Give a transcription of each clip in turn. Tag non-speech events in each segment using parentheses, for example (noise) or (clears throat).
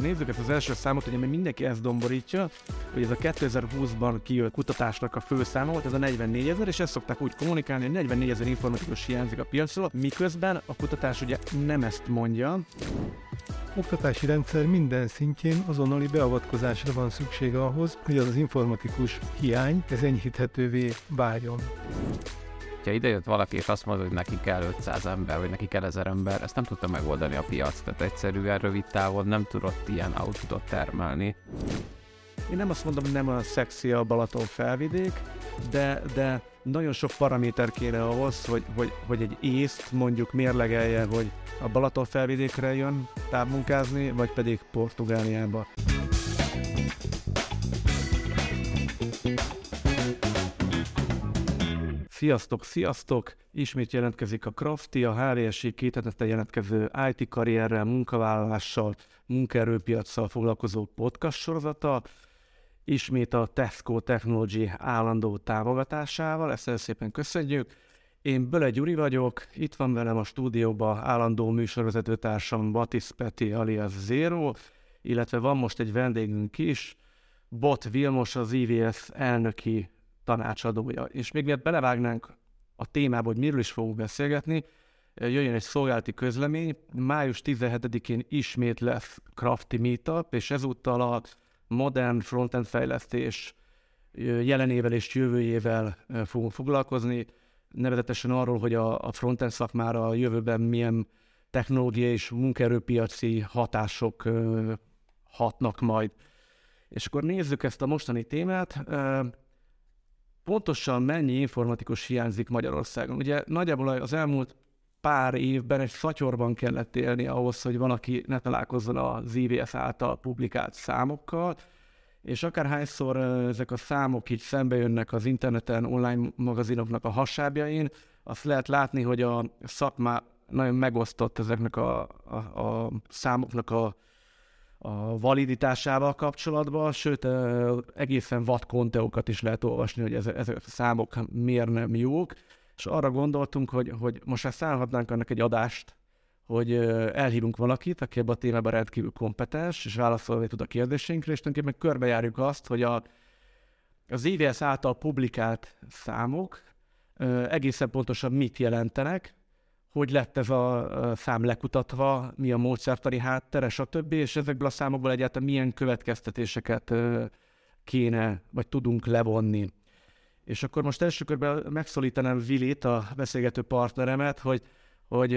Nézzük ezt az első számot, ugye mindenki ezt domborítja, hogy ez a 2020-ban kijött kutatásnak a fő száma volt, ez a 44 ezer, és ezt szokták úgy kommunikálni, hogy 44 ezer informatikus hiányzik a piacról, miközben a kutatás ugye nem ezt mondja. Oktatási rendszer minden szintjén azonnali beavatkozásra van szüksége ahhoz, hogy az, az informatikus hiány ez enyhíthetővé váljon. Ha idejött valaki és azt mondja, hogy neki kell 500 ember, vagy neki kell 1000 ember, ezt nem tudta megoldani a piac, tehát egyszerűen rövid távon nem tudott ilyen autót termelni. Én nem azt mondom, nem a szexi a Balaton felvidék, de, de nagyon sok paraméter kéne ahhoz, hogy, hogy, hogy egy észt mondjuk mérlegelje, hogy a Balaton felvidékre jön távmunkázni, vagy pedig Portugáliába. Sziasztok, sziasztok! Ismét jelentkezik a Crafty, a HRSI két hetente jelentkező IT karrierrel, munkavállalással, munkaerőpiacsal foglalkozó podcast sorozata. Ismét a Tesco Technology állandó támogatásával, ezt szépen köszönjük. Én Böle Gyuri vagyok, itt van velem a stúdióban állandó műsorvezetőtársam Batis Peti alias Zero, illetve van most egy vendégünk is, Bot Vilmos, az IVS elnöki tanácsadója. És még miért belevágnánk a témába, hogy miről is fogunk beszélgetni, jöjjön egy szolgálati közlemény. Május 17-én ismét lesz Crafty Meetup, és ezúttal a modern frontend fejlesztés jelenével és jövőjével fogunk foglalkozni, nevezetesen arról, hogy a, a frontend szakmára a jövőben milyen technológiai és munkaerőpiaci hatások hatnak majd. És akkor nézzük ezt a mostani témát pontosan mennyi informatikus hiányzik Magyarországon. Ugye nagyjából az elmúlt pár évben egy szatyorban kellett élni ahhoz, hogy van, aki ne találkozzon az IVS által publikált számokkal, és akárhányszor ezek a számok így szembe jönnek az interneten, online magazinoknak a hasábjain, azt lehet látni, hogy a szakma nagyon megosztott ezeknek a, a, a számoknak a a validitásával kapcsolatban, sőt, egészen vad konteókat is lehet olvasni, hogy ezek a számok miért nem jók, és arra gondoltunk, hogy, hogy most már szállhatnánk annak egy adást, hogy elhívunk valakit, aki ebben a témában rendkívül kompetens, és válaszolni tud a kérdéseinkre, és tulajdonképpen körbejárjuk azt, hogy a, az IVS által publikált számok egészen pontosan mit jelentenek, hogy lett ez a szám lekutatva, mi a módszertani háttere, stb. És ezekből a számokból egyáltalán milyen következtetéseket kéne, vagy tudunk levonni. És akkor most első körben megszólítanám Vilit, a beszélgető partneremet, hogy, hogy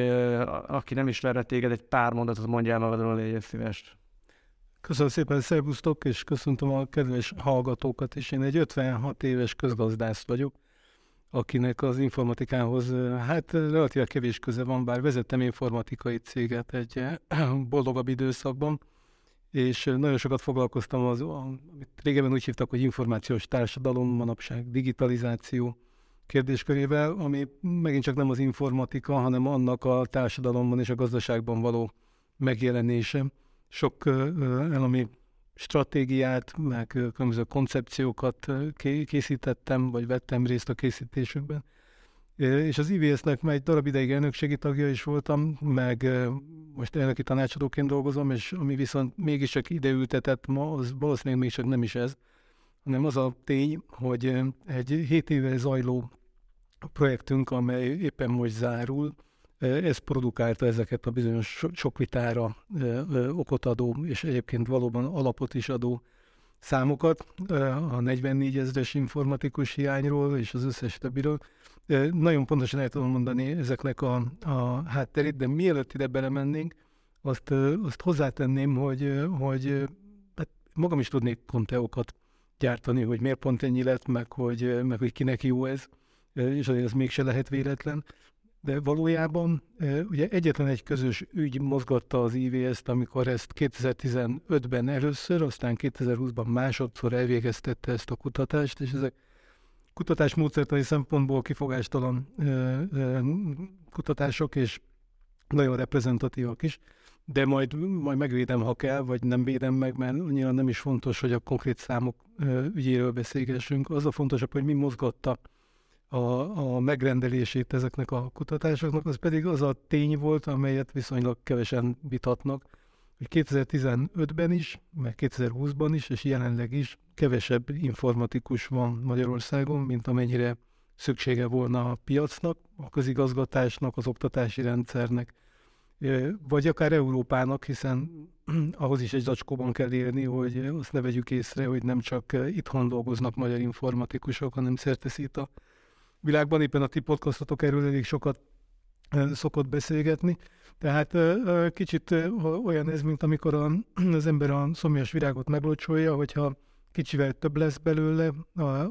aki nem ismerne téged, egy pár mondatot mondjál magadról, légy szíves. Köszönöm szépen, szervusztok, és köszöntöm a kedves hallgatókat, és én egy 56 éves közgazdász vagyok, akinek az informatikához hát relatíve kevés köze van, bár vezettem informatikai céget egy (clears throat) boldogabb időszakban, és nagyon sokat foglalkoztam az, amit régebben úgy hívtak, hogy információs társadalom, manapság digitalizáció kérdéskörével, ami megint csak nem az informatika, hanem annak a társadalomban és a gazdaságban való megjelenése. Sok elemi stratégiát, meg különböző koncepciókat készítettem, vagy vettem részt a készítésükben. És az IVS-nek már egy darab ideig elnökségi tagja is voltam, meg most elnöki tanácsadóként dolgozom, és ami viszont mégiscsak ideültetett ma, az valószínűleg mégiscsak nem is ez, hanem az a tény, hogy egy 7 éve zajló projektünk, amely éppen most zárul, ez produkálta ezeket a bizonyos sok vitára okot adó, és egyébként valóban alapot is adó számokat, a 44 ezeres informatikus hiányról és az összes többiről. Nagyon pontosan el tudom mondani ezeknek a, a hátterét, de mielőtt ide belemennénk, azt, azt hozzátenném, hogy, hogy hát magam is tudnék konteókat gyártani, hogy miért pont ennyi lett, meg hogy, meg hogy kinek jó ez, és azért ez mégse lehet véletlen de valójában ugye egyetlen egy közös ügy mozgatta az IVS-t, amikor ezt 2015-ben először, aztán 2020-ban másodszor elvégeztette ezt a kutatást, és ezek kutatás módszertani szempontból kifogástalan kutatások, és nagyon reprezentatívak is, de majd, majd megvédem, ha kell, vagy nem védem meg, mert annyira nem is fontos, hogy a konkrét számok ügyéről beszélgessünk. Az a fontosabb, hogy mi mozgatta a, a megrendelését ezeknek a kutatásoknak, az pedig az a tény volt, amelyet viszonylag kevesen vitatnak, hogy 2015-ben is, meg 2020-ban is, és jelenleg is kevesebb informatikus van Magyarországon, mint amennyire szüksége volna a piacnak, a közigazgatásnak, az oktatási rendszernek, vagy akár Európának, hiszen (clears throat) ahhoz is egy zacskóban kell élni, hogy azt ne vegyük észre, hogy nem csak itthon dolgoznak magyar informatikusok, hanem szerte a világban. Éppen a ti podcastotok erről elég sokat szokott beszélgetni. Tehát kicsit olyan ez, mint amikor (clears throat) az ember a szomjas virágot meglocsolja, hogyha kicsivel több lesz belőle,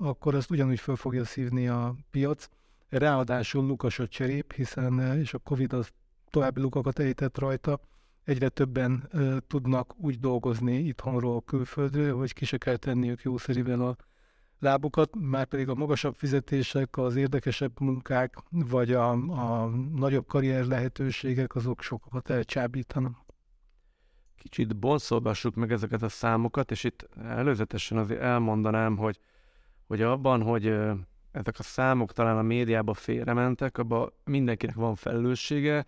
akkor azt ugyanúgy föl fogja szívni a piac. Ráadásul lukas a cserép, hiszen és a Covid az további lukakat ejtett rajta, egyre többen tudnak úgy dolgozni itthonról külföldről, hogy ki se kell tenniük jószerivel a lábukat, már pedig a magasabb fizetések, az érdekesebb munkák, vagy a, a nagyobb karrier lehetőségek, azok sokat elcsábítanak. Kicsit bonszolgassuk meg ezeket a számokat, és itt előzetesen azért elmondanám, hogy, hogy abban, hogy ezek a számok talán a médiába félrementek, abban mindenkinek van felelőssége,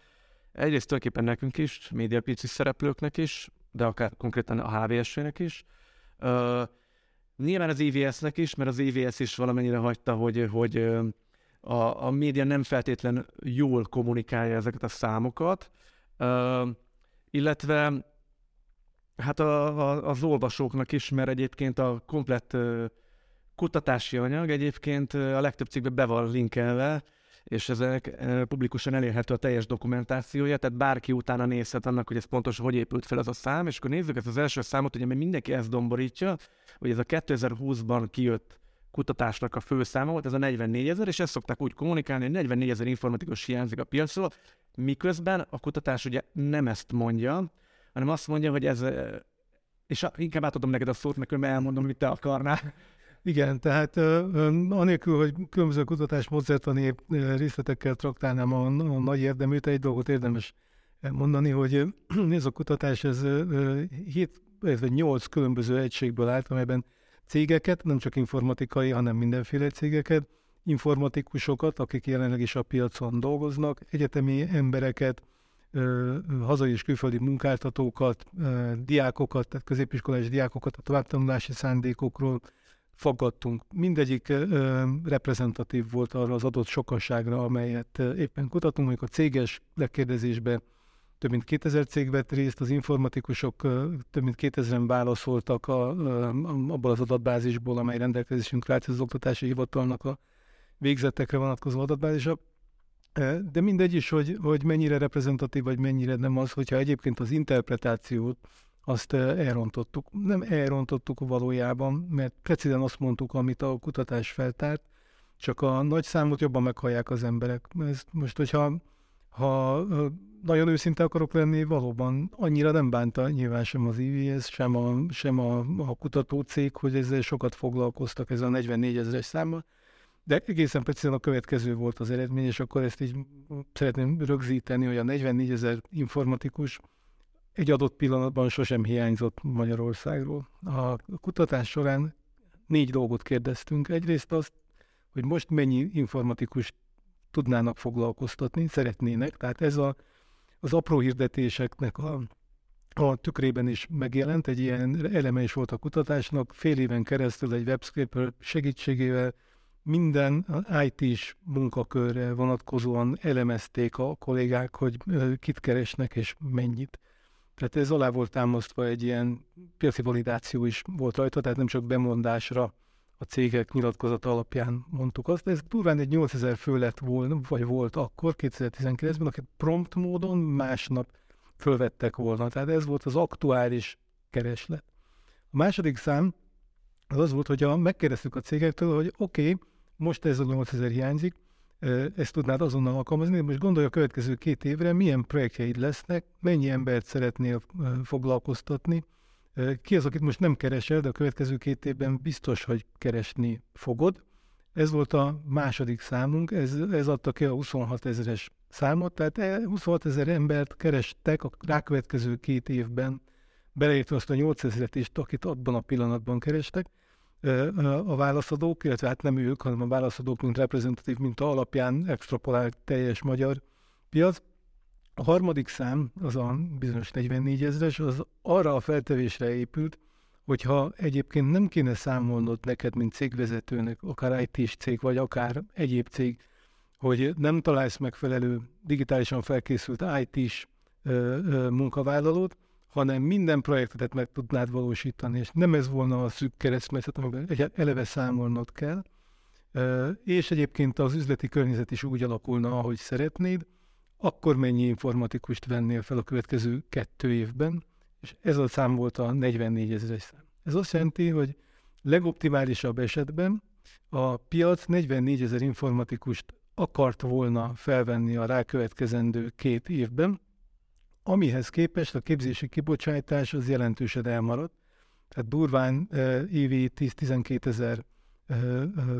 Egyrészt tulajdonképpen nekünk is, médiapici szereplőknek is, de akár konkrétan a HVS-nek is. Uh, nyilván az EVS-nek is, mert az EVS is valamennyire hagyta, hogy, hogy a, a média nem feltétlen jól kommunikálja ezeket a számokat, uh, illetve hát a, a, az olvasóknak is, mert egyébként a komplett uh, kutatási anyag egyébként a legtöbb cikkben be van linkelve, és ezek publikusan elérhető a teljes dokumentációja, tehát bárki utána nézhet annak, hogy ez pontosan hogy épült fel az a szám, és akkor nézzük ezt az első számot, ugye mindenki ezt domborítja, hogy ez a 2020-ban kijött kutatásnak a főszáma volt, ez a 44 ezer, és ezt szokták úgy kommunikálni, hogy 44 ezer informatikus hiányzik a piacról, miközben a kutatás ugye nem ezt mondja, hanem azt mondja, hogy ez, és inkább átadom neked a szót, mert elmondom, mit te akarnál. Igen, tehát anélkül, hogy különböző kutatás módszertani részletekkel traktálnám a, a nagy érdeműt, egy dolgot érdemes mondani, hogy (clears throat) ez a kutatás ez 7, illetve 8 különböző egységből állt, amelyben cégeket, nem csak informatikai, hanem mindenféle cégeket, informatikusokat, akik jelenleg is a piacon dolgoznak, egyetemi embereket, hazai és külföldi munkáltatókat, diákokat, tehát középiskolás diákokat a továbbtanulási szándékokról, faggattunk. Mindegyik ö, reprezentatív volt arra az adott sokaságra, amelyet éppen kutatunk, mondjuk a céges lekérdezésbe több mint 2000 cég vett részt, az informatikusok több mint 2000-en válaszoltak a, a, abból az adatbázisból, amely rendelkezésünkre állt az oktatási hivatalnak a végzetekre vonatkozó adatbázisa. De mindegy is, hogy, hogy mennyire reprezentatív, vagy mennyire nem az, hogyha egyébként az interpretációt azt elrontottuk. Nem elrontottuk valójában, mert precízen azt mondtuk, amit a kutatás feltárt, csak a nagy számot jobban meghallják az emberek. Ez most, hogyha ha nagyon őszinte akarok lenni, valóban annyira nem bánta nyilván sem az IVS, sem a, sem a, a kutatócég, hogy ezzel sokat foglalkoztak ezzel a 44 ezeres számmal, de egészen precízen a következő volt az eredmény, és akkor ezt így szeretném rögzíteni, hogy a 44 ezer informatikus egy adott pillanatban sosem hiányzott Magyarországról. A kutatás során négy dolgot kérdeztünk. Egyrészt azt, hogy most mennyi informatikus tudnának foglalkoztatni, szeretnének. Tehát ez a, az apró hirdetéseknek a, a tükrében is megjelent, egy ilyen eleme is volt a kutatásnak. Fél éven keresztül egy webscraper segítségével minden IT-s munkakörre vonatkozóan elemezték a kollégák, hogy kit keresnek és mennyit. Tehát ez alá volt támasztva egy ilyen piaci validáció is volt rajta, tehát nem csak bemondásra a cégek nyilatkozata alapján mondtuk azt. Ez durván egy 8000 fő lett volna, vagy volt akkor 2019-ben, akit prompt módon másnap fölvettek volna. Tehát ez volt az aktuális kereslet. A második szám az az volt, hogy a, megkérdeztük a cégektől, hogy oké, okay, most ez a 8000 hiányzik, ezt tudnád azonnal alkalmazni. Most gondolj a következő két évre, milyen projektjeid lesznek, mennyi embert szeretnél foglalkoztatni, ki az, akit most nem keresel, de a következő két évben biztos, hogy keresni fogod. Ez volt a második számunk, ez, ez adta ki a 26 ezeres számot, tehát 26 ezer embert kerestek a rákövetkező két évben, beleértve azt a 8 ezeret is, akit abban a pillanatban kerestek a válaszadók, illetve hát nem ők, hanem a válaszadók, mint reprezentatív minta alapján extrapolált teljes magyar piac. A harmadik szám, az a bizonyos 44 ezres, az arra a feltevésre épült, hogyha egyébként nem kéne számolnod neked, mint cégvezetőnek, akár IT-s cég, vagy akár egyéb cég, hogy nem találsz megfelelő digitálisan felkészült IT-s munkavállalót, hanem minden projektet meg tudnád valósítani, és nem ez volna a szűk keresztmetszet, amiben eleve számolnod kell, és egyébként az üzleti környezet is úgy alakulna, ahogy szeretnéd, akkor mennyi informatikust vennél fel a következő kettő évben, és ez a szám volt a 44 ezeres szám. Ez azt jelenti, hogy legoptimálisabb esetben a piac 44 ezer informatikust akart volna felvenni a rákövetkezendő két évben, amihez képest a képzési kibocsátás az jelentősen elmaradt. Tehát durván évi 10-12 ezer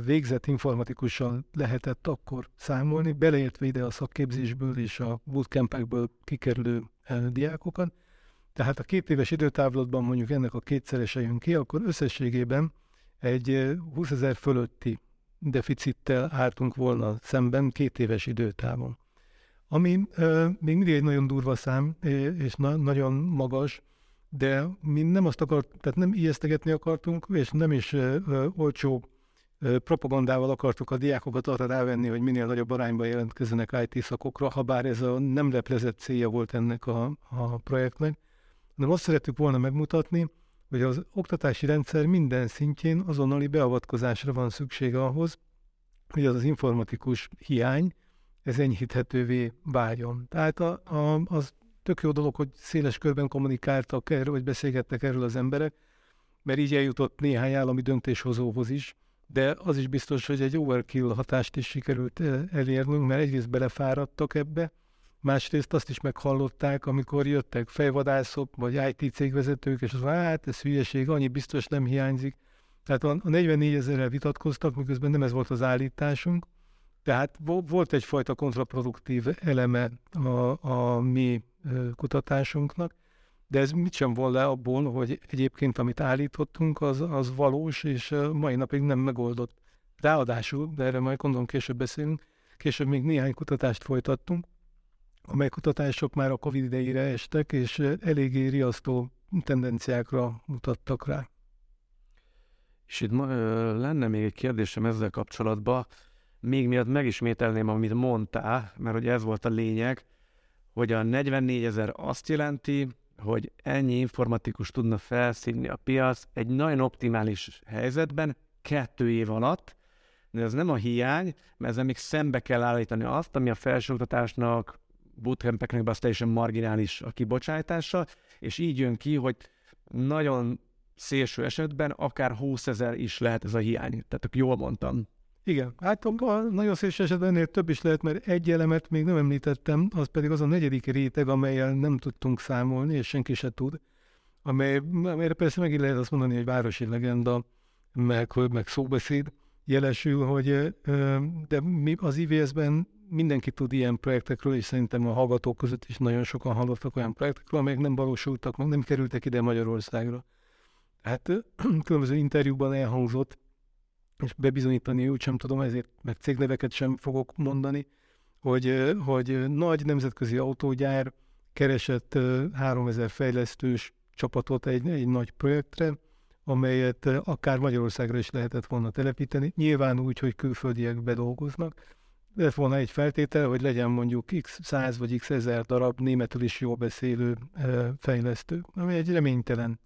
végzett informatikussal lehetett akkor számolni, beleértve ide a szakképzésből és a bootcampekből kikerülő diákokat. Tehát a két éves időtávlatban mondjuk ennek a kétszerese jön ki, akkor összességében egy 20 ezer fölötti deficittel álltunk volna szemben két éves időtávon. Ami e, még mindig egy nagyon durva szám, és na, nagyon magas, de mi nem azt akart, tehát nem ijesztegetni akartunk, és nem is e, olcsó e, propagandával akartuk a diákokat arra rávenni, hogy minél nagyobb arányban jelentkezzenek IT szakokra, ha bár ez a nem leplezett célja volt ennek a, a projektnek, hanem azt szerettük volna megmutatni, hogy az oktatási rendszer minden szintjén azonnali beavatkozásra van szüksége ahhoz, hogy az az informatikus hiány, ez enyhíthetővé váljon. Tehát a, a, az tök jó dolog, hogy széles körben kommunikáltak erről, vagy beszélgettek erről az emberek, mert így eljutott néhány állami döntéshozóhoz is, de az is biztos, hogy egy overkill hatást is sikerült elérnünk, mert egyrészt belefáradtak ebbe, másrészt azt is meghallották, amikor jöttek fejvadászok, vagy IT cégvezetők, és az, hát ez hülyeség, annyi biztos nem hiányzik. Tehát a 44 ezerrel vitatkoztak, miközben nem ez volt az állításunk, tehát volt egyfajta kontraproduktív eleme a, a mi kutatásunknak, de ez mit sem von le abból, hogy egyébként amit állítottunk, az, az valós, és mai napig nem megoldott. Ráadásul, de erre majd gondolom később beszélünk, később még néhány kutatást folytattunk, amely kutatások már a Covid idejére estek, és eléggé riasztó tendenciákra mutattak rá. És itt lenne még egy kérdésem ezzel kapcsolatban, még miatt megismételném, amit mondtál, mert hogy ez volt a lényeg, hogy a 44 ezer azt jelenti, hogy ennyi informatikus tudna felszínni a piac egy nagyon optimális helyzetben, kettő év alatt, de ez nem a hiány, mert ezzel még szembe kell állítani azt, ami a felsőoktatásnak, bootcampeknek az teljesen marginális a kibocsátása, és így jön ki, hogy nagyon szélső esetben akár 20 ezer is lehet ez a hiány. Tehát jól mondtam. Igen, hát nagyon szélső esetben ennél több is lehet, mert egy elemet még nem említettem, az pedig az a negyedik réteg, amelyel nem tudtunk számolni, és senki se tud, amely, amelyre persze megint lehet azt mondani, hogy városi legenda, meg, meg szóbeszéd, jelesül, hogy de mi az IVS-ben mindenki tud ilyen projektekről, és szerintem a hallgatók között is nagyon sokan hallottak olyan projektekről, amelyek nem valósultak meg, nem kerültek ide Magyarországra. Hát (clears throat) különböző interjúban elhangzott, és bebizonyítani úgy sem tudom, ezért meg cégneveket sem fogok mondani, hogy, hogy nagy nemzetközi autógyár keresett 3000 fejlesztős csapatot egy, egy nagy projektre, amelyet akár Magyarországra is lehetett volna telepíteni, nyilván úgy, hogy külföldiek bedolgoznak. Lett volna egy feltétel, hogy legyen mondjuk x 100 vagy x 1000 darab németül is jól beszélő fejlesztő, ami egy reménytelen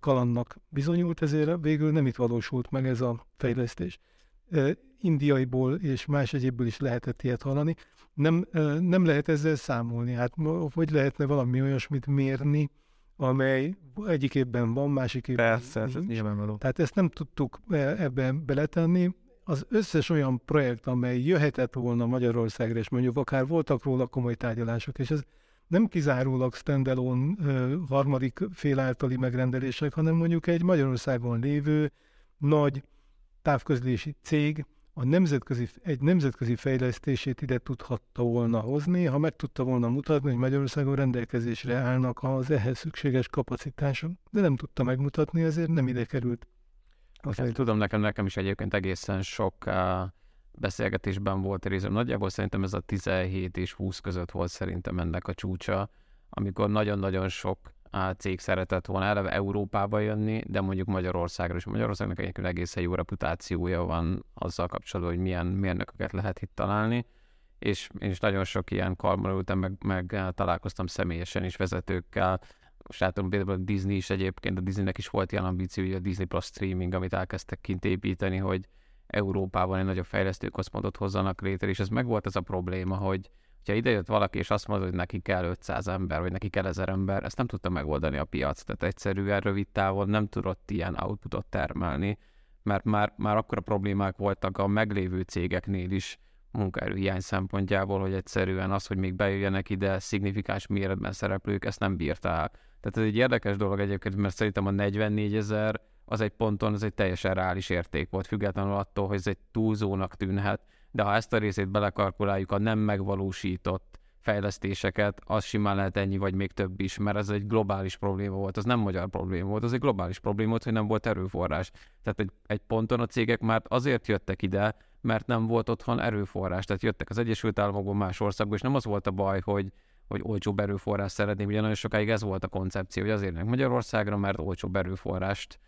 kalandnak bizonyult, ezért végül nem itt valósult meg ez a fejlesztés. Indiaiból és más egyébből is lehetett ilyet hallani. Nem, nem lehet ezzel számolni. Hát hogy lehetne valami olyasmit mérni, amely egyik évben van, másik évben Persze, nincs. ez nyilvánvaló. Tehát ezt nem tudtuk ebben beletenni. Az összes olyan projekt, amely jöhetett volna Magyarországra, és mondjuk akár voltak róla komoly tárgyalások, és ez nem kizárólag standalone harmadik fél általi megrendelések, hanem mondjuk egy Magyarországon lévő nagy távközlési cég a nemzetközi, egy nemzetközi fejlesztését ide tudhatta volna hozni, ha meg tudta volna mutatni, hogy Magyarországon rendelkezésre állnak az ehhez szükséges kapacitások, de nem tudta megmutatni, ezért nem ide került. Hát, tudom, nekem, nekem is egyébként egészen sok uh, beszélgetésben volt részem. Nagyjából szerintem ez a 17 és 20 között volt szerintem ennek a csúcsa, amikor nagyon-nagyon sok cég szeretett volna eleve Európába jönni, de mondjuk Magyarországra is. Magyarországnak egyébként egészen jó reputációja van azzal kapcsolatban, hogy milyen mérnököket lehet itt találni, és én is nagyon sok ilyen karmal meg, meg találkoztam személyesen is vezetőkkel, most látom például a Disney is egyébként, a Disneynek is volt ilyen ambíció, hogy a Disney Plus streaming, amit elkezdtek kint építeni, hogy Európában egy nagyobb fejlesztő központot hozzanak létre, és ez meg volt ez a probléma, hogy ha idejött valaki, és azt mondod, hogy neki kell 500 ember, vagy neki kell 1000 ember, ezt nem tudta megoldani a piac. Tehát egyszerűen rövid távon nem tudott ilyen outputot termelni, mert már, már akkor a problémák voltak a meglévő cégeknél is, munkaerőhiány szempontjából, hogy egyszerűen az, hogy még bejöjjenek ide szignifikáns méretben szereplők, ezt nem bírta el. Tehát ez egy érdekes dolog egyébként, mert szerintem a 44 ezer az egy ponton, az egy teljesen reális érték volt, függetlenül attól, hogy ez egy túlzónak tűnhet, de ha ezt a részét belekalkuláljuk, a nem megvalósított fejlesztéseket, az simán lehet ennyi, vagy még több is, mert ez egy globális probléma volt, az nem magyar probléma volt, az egy globális probléma volt, hogy nem volt erőforrás. Tehát egy, egy ponton a cégek már azért jöttek ide, mert nem volt otthon erőforrás. Tehát jöttek az Egyesült Államokból, más országból, és nem az volt a baj, hogy, hogy olcsóbb erőforrás szeretném. Ugye nagyon sokáig ez volt a koncepció, hogy azért jönnek Magyarországra, mert olcsóbb erőforrást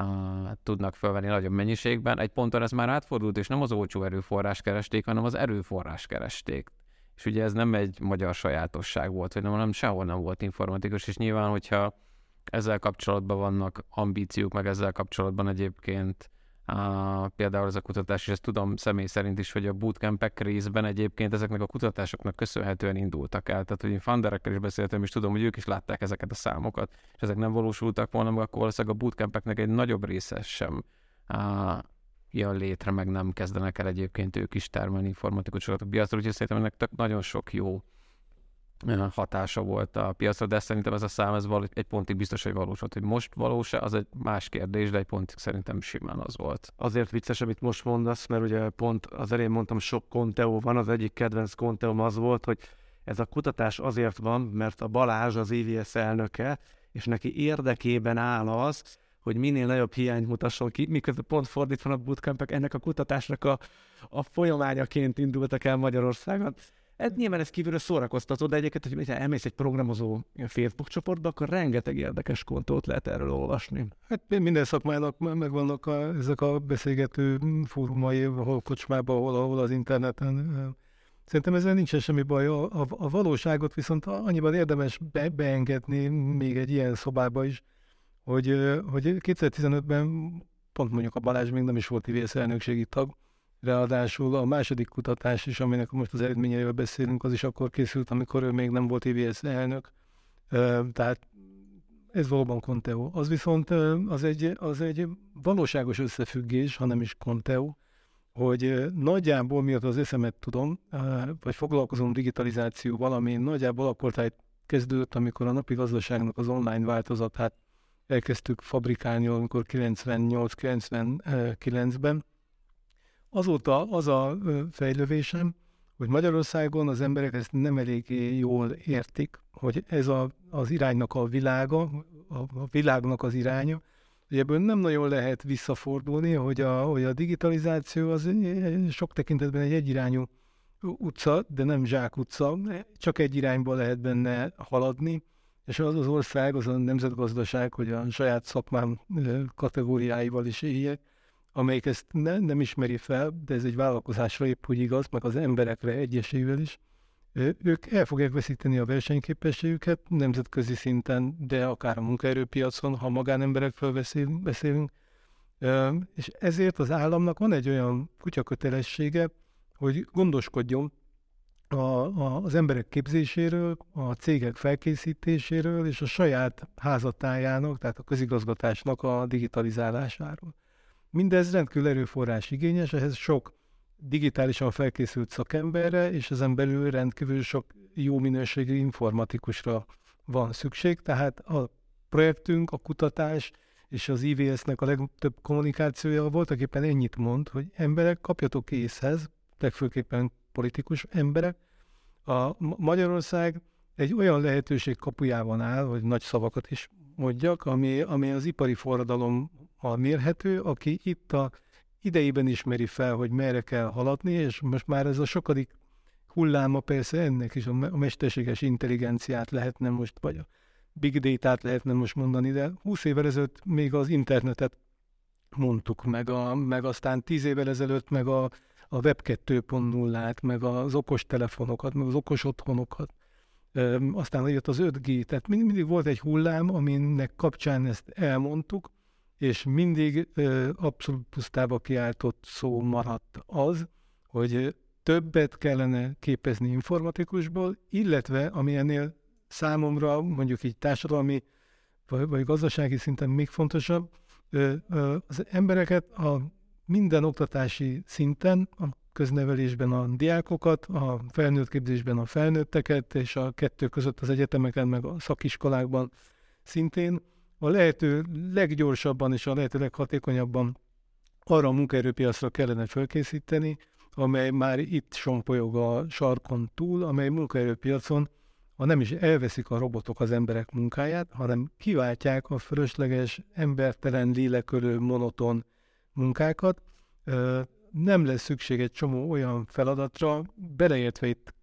uh, tudnak felvenni nagyobb mennyiségben. Egy ponton ez már átfordult, és nem az olcsó erőforrás keresték, hanem az erőforrás keresték. És ugye ez nem egy magyar sajátosság volt, vagy nem, hanem sehol nem volt informatikus, és nyilván, hogyha ezzel kapcsolatban vannak ambíciók, meg ezzel kapcsolatban egyébként Uh, például ez a kutatás, és ezt tudom személy szerint is, hogy a bootcampek részben egyébként ezeknek a kutatásoknak köszönhetően indultak el. Tehát, hogy én funderekkel is beszéltem, és tudom, hogy ők is látták ezeket a számokat, és ezek nem valósultak volna, akkor valószínűleg a bootcampeknek egy nagyobb része sem uh, jön létre, meg nem kezdenek el egyébként ők is termelni informatikusokat a piacra, úgyhogy szerintem ennek nagyon sok jó hatása volt a piacra, de szerintem ez a szám ez való, egy pontig biztos, hogy valós volt. Hogy most valós-e, az egy más kérdés, de egy pontig szerintem simán az volt. Azért vicces, amit most mondasz, mert ugye pont az elején mondtam, sok konteó van, az egyik kedvenc konteóm az volt, hogy ez a kutatás azért van, mert a Balázs az IVS elnöke, és neki érdekében áll az, hogy minél nagyobb hiányt mutasson ki, miközben pont fordítva a bootcampek ennek a kutatásnak a, a folyamányaként indultak el Magyarországon. Ez nyilván ez kívülről szórakoztató, de egyébként, hogy elmész egy programozó Facebook csoportba, akkor rengeteg érdekes kontót lehet erről olvasni. Hát minden szakmának megvannak a, ezek a beszélgető fórumai, hol kocsmában, hol, hol az interneten. Szerintem ezzel nincsen semmi baj. A, a, a valóságot viszont annyiban érdemes be, beengedni még egy ilyen szobába is, hogy, hogy 2015-ben pont mondjuk a Balázs még nem is volt IVS elnökségi tag, Ráadásul a második kutatás is, aminek most az eredményeivel beszélünk, az is akkor készült, amikor ő még nem volt IVS elnök. Tehát ez valóban Conteo. Az viszont az egy, az egy valóságos összefüggés, ha nem is Conteo, hogy nagyjából miatt az eszemet tudom, vagy foglalkozom digitalizációval, ami nagyjából akkor kezdődött, amikor a napi gazdaságnak az online változatát elkezdtük fabrikálni, amikor 98-99-ben, Azóta az a fejlővésem, hogy Magyarországon az emberek ezt nem elég jól értik, hogy ez a, az iránynak a világa, a, a világnak az iránya, hogy ebből nem nagyon lehet visszafordulni, hogy a, hogy a digitalizáció az sok tekintetben egy egyirányú utca, de nem zsák utca, csak egy irányba lehet benne haladni, és az az ország, az a nemzetgazdaság, hogy a saját szakmám kategóriáival is éljek, amelyik ezt ne, nem ismeri fel, de ez egy vállalkozásra épp úgy igaz, meg az emberekre egyesével is, ők el fogják veszíteni a versenyképességüket nemzetközi szinten, de akár a munkaerőpiacon, ha magánemberekről beszélünk. És ezért az államnak van egy olyan kutyakötelessége, hogy gondoskodjon a, a, az emberek képzéséről, a cégek felkészítéséről és a saját házatájának, tehát a közigazgatásnak a digitalizálásáról. Mindez rendkívül erőforrás igényes, ehhez sok digitálisan felkészült szakemberre, és ezen belül rendkívül sok jó minőségű informatikusra van szükség, tehát a projektünk, a kutatás és az IVS-nek a legtöbb kommunikációja voltak éppen ennyit mond, hogy emberek, kapjatok készhez, legfőképpen politikus emberek. A Magyarország egy olyan lehetőség kapujában áll, hogy nagy szavakat is mondjak, ami, ami az ipari forradalom a mérhető, aki itt a idejében ismeri fel, hogy merre kell haladni, és most már ez a sokadik hulláma persze ennek is a mesterséges intelligenciát lehetne most, vagy a big data-t lehetne most mondani, de 20 évvel ezelőtt még az internetet mondtuk, meg, a, meg aztán 10 évvel ezelőtt meg a, a Web 2.0-át, meg az okos telefonokat, meg az okos otthonokat. Aztán jött az 5G, tehát mindig, volt egy hullám, aminek kapcsán ezt elmondtuk, és mindig abszolút pusztába kiáltott szó maradt az, hogy többet kellene képezni informatikusból, illetve ami ennél számomra mondjuk így társadalmi vagy, vagy gazdasági szinten még fontosabb, az embereket a minden oktatási szinten, a köznevelésben a diákokat, a felnőtt képzésben a felnőtteket, és a kettő között az egyetemeken, meg a szakiskolákban szintén a lehető leggyorsabban és a lehető leghatékonyabban arra a munkaerőpiacra kellene fölkészíteni, amely már itt sompolyog a sarkon túl, amely munkaerőpiacon, ha nem is elveszik a robotok az emberek munkáját, hanem kiváltják a fölösleges, embertelen, lélekölő, monoton munkákat. Nem lesz szükség egy csomó olyan feladatra, beleértve itt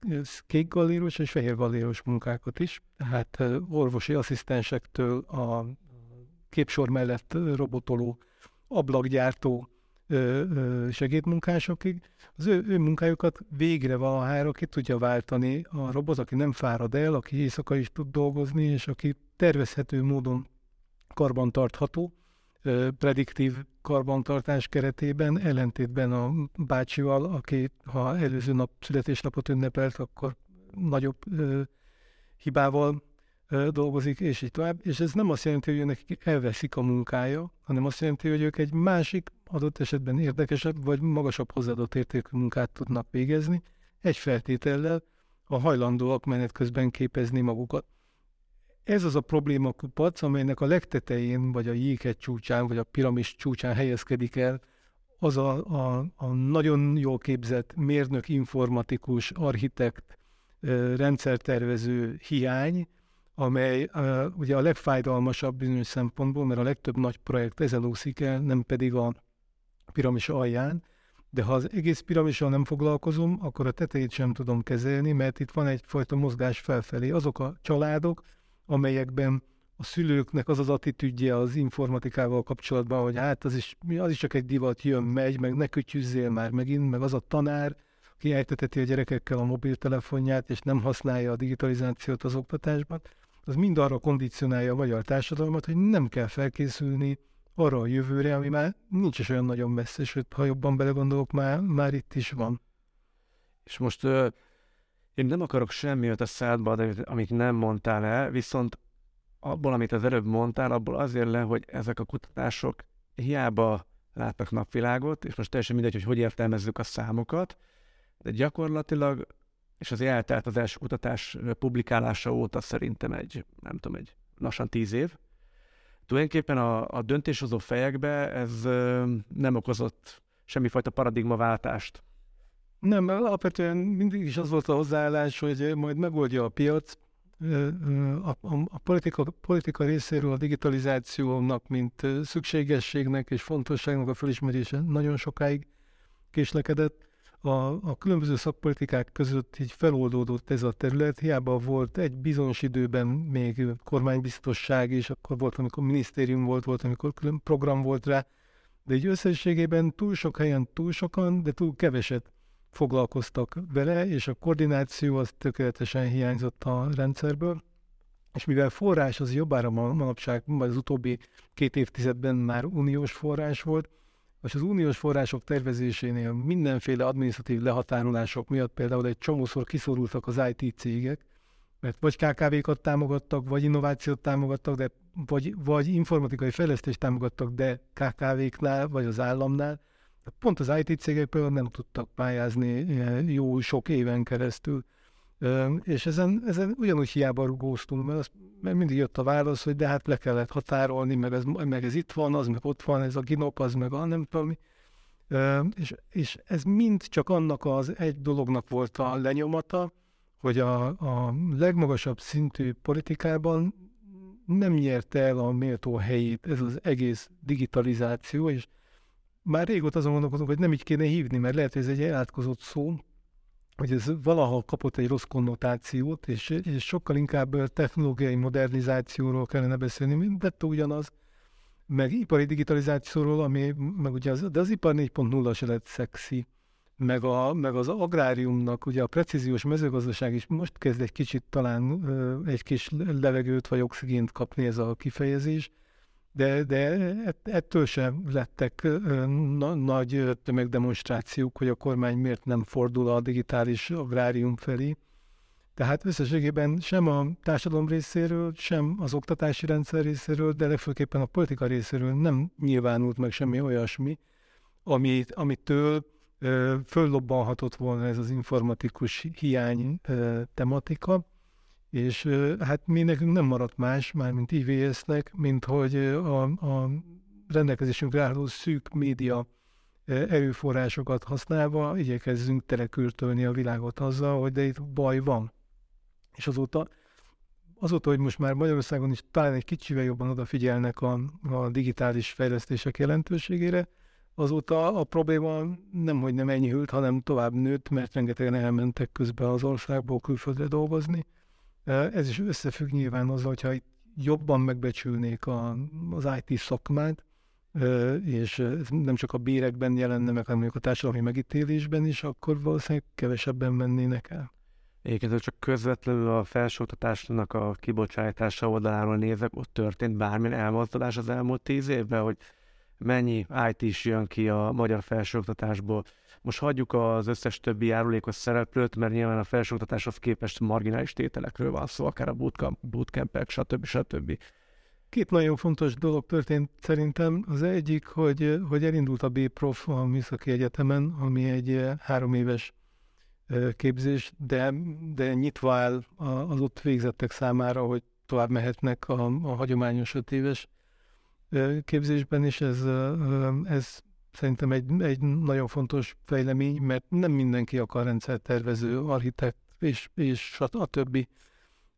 kékgalléros és fehérgalléros munkákat is, tehát orvosi asszisztensektől a képsor mellett robotoló ablakgyártó segédmunkásokig, az ő, ő munkájukat végre valahára ki tudja váltani a robot, aki nem fárad el, aki éjszaka is tud dolgozni, és aki tervezhető módon karbantartható, prediktív karbantartás keretében, ellentétben a bácsival, aki ha előző nap születésnapot ünnepelt, akkor nagyobb ö, hibával dolgozik, és így tovább. És ez nem azt jelenti, hogy nekik elveszik a munkája, hanem azt jelenti, hogy ők egy másik, adott esetben érdekesebb, vagy magasabb hozzáadott értékű munkát tudnak végezni, egy feltétellel, a hajlandóak menet közben képezni magukat. Ez az a probléma kupac, amelynek a legtetején, vagy a jéghegy csúcsán, vagy a piramis csúcsán helyezkedik el, az a, a, a nagyon jól képzett mérnök, informatikus, architekt, rendszertervező hiány, amely ugye a legfájdalmasabb bizonyos szempontból, mert a legtöbb nagy projekt ezen úszik el, nem pedig a piramis alján, de ha az egész piramissal nem foglalkozom, akkor a tetejét sem tudom kezelni, mert itt van egyfajta mozgás felfelé. Azok a családok, amelyekben a szülőknek az az attitűdje az informatikával kapcsolatban, hogy hát az is, az is csak egy divat, jön, megy, meg ne kütyüzzél már megint, meg az a tanár, aki elteteti a gyerekekkel a mobiltelefonját, és nem használja a digitalizációt az oktatásban, az mind arra kondicionálja a magyar társadalmat, hogy nem kell felkészülni arra a jövőre, ami már nincs is olyan nagyon messze, sőt, ha jobban belegondolok, már, már itt is van. És most én nem akarok semmi a szádba, de amit nem mondtál el, viszont abból, amit az előbb mondtál, abból azért le, hogy ezek a kutatások hiába látnak napvilágot, és most teljesen mindegy, hogy hogy értelmezzük a számokat, de gyakorlatilag és az eltelt az első kutatás publikálása óta szerintem egy, nem tudom, egy lassan tíz év. Tulajdonképpen a, a döntéshozó fejekbe ez nem okozott semmifajta paradigmaváltást. Nem, alapvetően mindig is az volt a hozzáállás, hogy majd megoldja a piac, a, a, a politika, politika részéről a digitalizációnak, mint szükségességnek és fontosságnak a felismerése nagyon sokáig késlekedett. A, a különböző szakpolitikák között így feloldódott ez a terület, hiába volt egy bizonyos időben még kormánybiztosság, és akkor volt, amikor minisztérium volt, volt, amikor külön program volt rá, de egy összességében túl sok helyen túl sokan, de túl keveset foglalkoztak vele, és a koordináció az tökéletesen hiányzott a rendszerből. És mivel forrás az jobbára manapság, az utóbbi két évtizedben már uniós forrás volt, és az uniós források tervezésénél mindenféle adminisztratív lehatárolások miatt például egy csomószor kiszorultak az IT cégek, mert vagy KKV-kat támogattak, vagy innovációt támogattak, de, vagy, vagy informatikai fejlesztést támogattak, de KKV-knál, vagy az államnál. Pont az IT cégek például nem tudtak pályázni jó sok éven keresztül. És ezen, ezen ugyanúgy hiába rugóztunk, mert, az, mert mindig jött a válasz, hogy de hát le kellett határolni, meg ez, meg ez itt van, az meg ott van, ez a ginop, az meg a nem tudom. És, és ez mind csak annak az egy dolognak volt a lenyomata, hogy a, a legmagasabb szintű politikában nem nyerte el a méltó helyét ez az egész digitalizáció, és már régóta azon gondolkodunk, hogy nem így kéne hívni, mert lehet, hogy ez egy elátkozott szó, hogy ez valahol kapott egy rossz konnotációt, és, és sokkal inkább technológiai modernizációról kellene beszélni, de ugyanaz, meg ipari digitalizációról, ami, meg ugye az, de az ipar 4.0 se lett szexi, meg, a, meg az agráriumnak, ugye a precíziós mezőgazdaság is most kezd egy kicsit talán egy kis levegőt vagy oxigént kapni ez a kifejezés, de, de ettől sem lettek na, nagy tömegdemonstrációk, hogy a kormány miért nem fordul a digitális agrárium felé. Tehát összességében sem a társadalom részéről, sem az oktatási rendszer részéről, de legfőképpen a politika részéről nem nyilvánult meg semmi olyasmi, amit, amitől föllobbanhatott volna ez az informatikus hiány ö, tematika és hát mi nekünk nem maradt más, mármint IVS-nek, mint hogy a, a rendelkezésünkre álló szűk média erőforrásokat használva igyekezzünk telekürtölni a világot azzal, hogy de itt baj van. És azóta, azóta, hogy most már Magyarországon is talán egy kicsivel jobban odafigyelnek a, a digitális fejlesztések jelentőségére, azóta a probléma nem, hogy nem enyhült, hanem tovább nőtt, mert rengetegen elmentek közben az országból külföldre dolgozni, ez is összefügg nyilván azzal, hogyha jobban megbecsülnék a, az IT szakmát, és nem csak a bérekben jelenne meg, hanem a társadalmi megítélésben is, akkor valószínűleg kevesebben mennének el. Egyébként, csak közvetlenül a felsőoktatásnak a kibocsátása oldaláról nézek, ott történt bármilyen elmozdulás az elmúlt tíz évben, hogy mennyi IT is jön ki a magyar felsőoktatásból. Most hagyjuk az összes többi járulékos szereplőt, mert nyilván a felsőoktatáshoz képest marginális tételekről van szó, akár a bootcamp, bootcampek, stb. stb. Két nagyon fontos dolog történt szerintem. Az egyik, hogy, hogy elindult a B-Prof a Műszaki Egyetemen, ami egy eh, három éves eh, képzés, de, de nyitva áll az ott végzettek számára, hogy tovább mehetnek a, a hagyományos öt éves képzésben, és ez, ez szerintem egy, egy nagyon fontos fejlemény, mert nem mindenki akar rendszertervező, architekt és, és a, a többi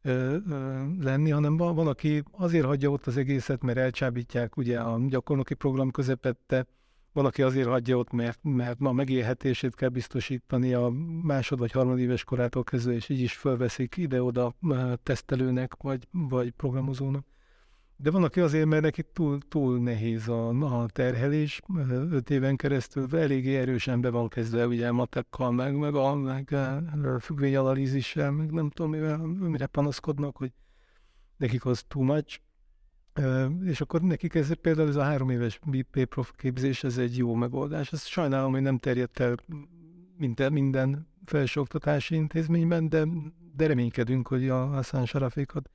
ö, ö, lenni, hanem van, van, aki azért hagyja ott az egészet, mert elcsábítják ugye a gyakornoki program közepette, van, aki azért hagyja ott, mert, mert ma megélhetését kell biztosítani a másod vagy harmadéves korától kezdve, és így is fölveszik ide-oda tesztelőnek vagy, vagy programozónak. De van, aki azért, mert neki túl, túl nehéz a, a terhelés, öt éven keresztül eléggé erősen be van kezdve, ugye matekkal, meg, meg a, meg a függvényanalízissel, meg nem tudom, mivel, mire panaszkodnak, hogy nekik az too much. És akkor nekik ez például ez a három éves BP prof képzés, ez egy jó megoldás. Ezt sajnálom, hogy nem terjedt el minden, minden felsőoktatási intézményben, de, de reménykedünk, hogy a Hassan Sarafékat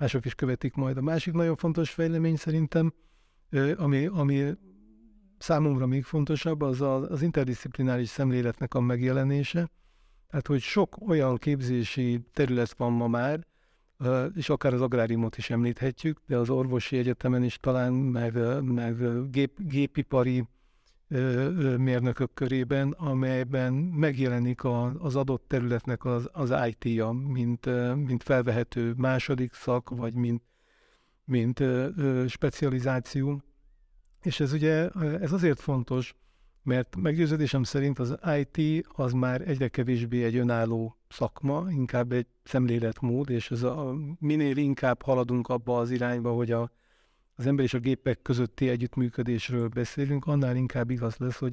mások is követik majd. A másik nagyon fontos fejlemény szerintem, ami, ami számomra még fontosabb, az a, az interdisziplináris szemléletnek a megjelenése. Tehát, hogy sok olyan képzési terület van ma már, és akár az agráriumot is említhetjük, de az orvosi egyetemen is talán, meg, meg gép, gépipari mérnökök körében, amelyben megjelenik az adott területnek az, az IT-ja, mint, mint felvehető második szak, vagy mint, mint specializáció. És ez ugye, ez azért fontos, mert meggyőződésem szerint az IT az már egyre kevésbé egy önálló szakma, inkább egy szemléletmód, és ez a, minél inkább haladunk abba az irányba, hogy a, az ember és a gépek közötti együttműködésről beszélünk, annál inkább igaz lesz, hogy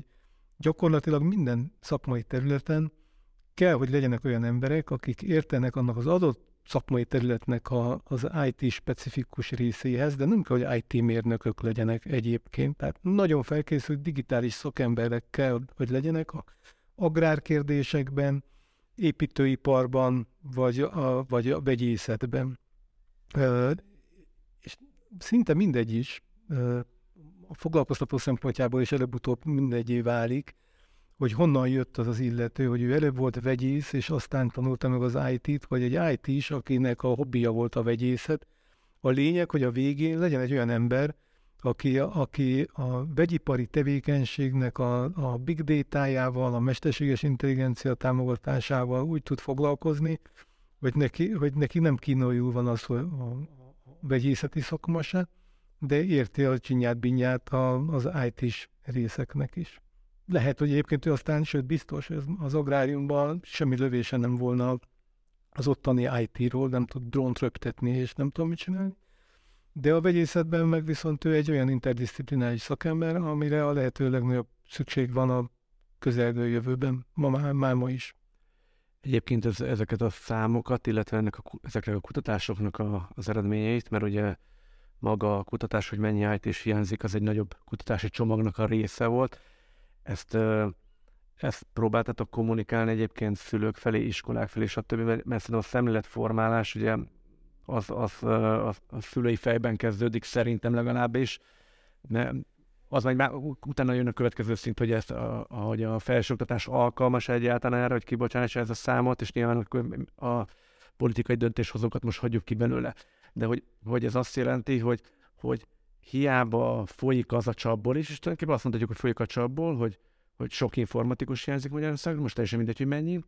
gyakorlatilag minden szakmai területen kell, hogy legyenek olyan emberek, akik értenek annak az adott szakmai területnek a, az IT specifikus részéhez, de nem kell, hogy IT mérnökök legyenek egyébként. Tehát nagyon felkészült digitális szakemberek kell, hogy legyenek a agrárkérdésekben, építőiparban, vagy a, vagy a vegyészetben szinte mindegy is, a foglalkoztató szempontjából is előbb-utóbb mindegyé válik, hogy honnan jött az az illető, hogy ő előbb volt vegyész, és aztán tanulta meg az IT-t, vagy egy IT is, akinek a hobbija volt a vegyészet. A lényeg, hogy a végén legyen egy olyan ember, aki, aki a vegyipari tevékenységnek a, a big data-jával, a mesterséges intelligencia támogatásával úgy tud foglalkozni, hogy neki, hogy neki nem kínójul van az, hogy a, vegyészeti szakma se, de érti a csinyát, binyát az IT-s részeknek is. Lehet, hogy egyébként ő aztán, sőt biztos, hogy az agráriumban semmi lövése nem volna az ottani IT-ról, nem tud drónt rögtetni, és nem tudom mit csinálni. De a vegyészetben meg viszont ő egy olyan interdisziplinális szakember, amire a lehető legnagyobb szükség van a közelgő jövőben, ma már, már ma is. Egyébként ez, ezeket a számokat, illetve ennek a, ezeknek a kutatásoknak a, az eredményeit, mert ugye maga a kutatás, hogy mennyi IT is hiányzik, az egy nagyobb kutatási csomagnak a része volt. Ezt, ezt próbáltatok kommunikálni egyébként szülők felé, iskolák felé, stb. Mert, mert szerintem a szemléletformálás ugye az, az, az, a szülői fejben kezdődik szerintem legalábbis. Ne, az majd már utána jön a következő szint, hogy, ezt a, hogy a felsőoktatás alkalmas egyáltalán erre, hogy kibocsássa ez a számot, és nyilván a politikai döntéshozókat most hagyjuk ki belőle. De hogy, hogy ez azt jelenti, hogy, hogy hiába folyik az a csapból is, és tulajdonképpen azt mondhatjuk, hogy folyik a csapból, hogy, hogy sok informatikus hiányzik Magyarországon, most teljesen mindegy, hogy mennyi,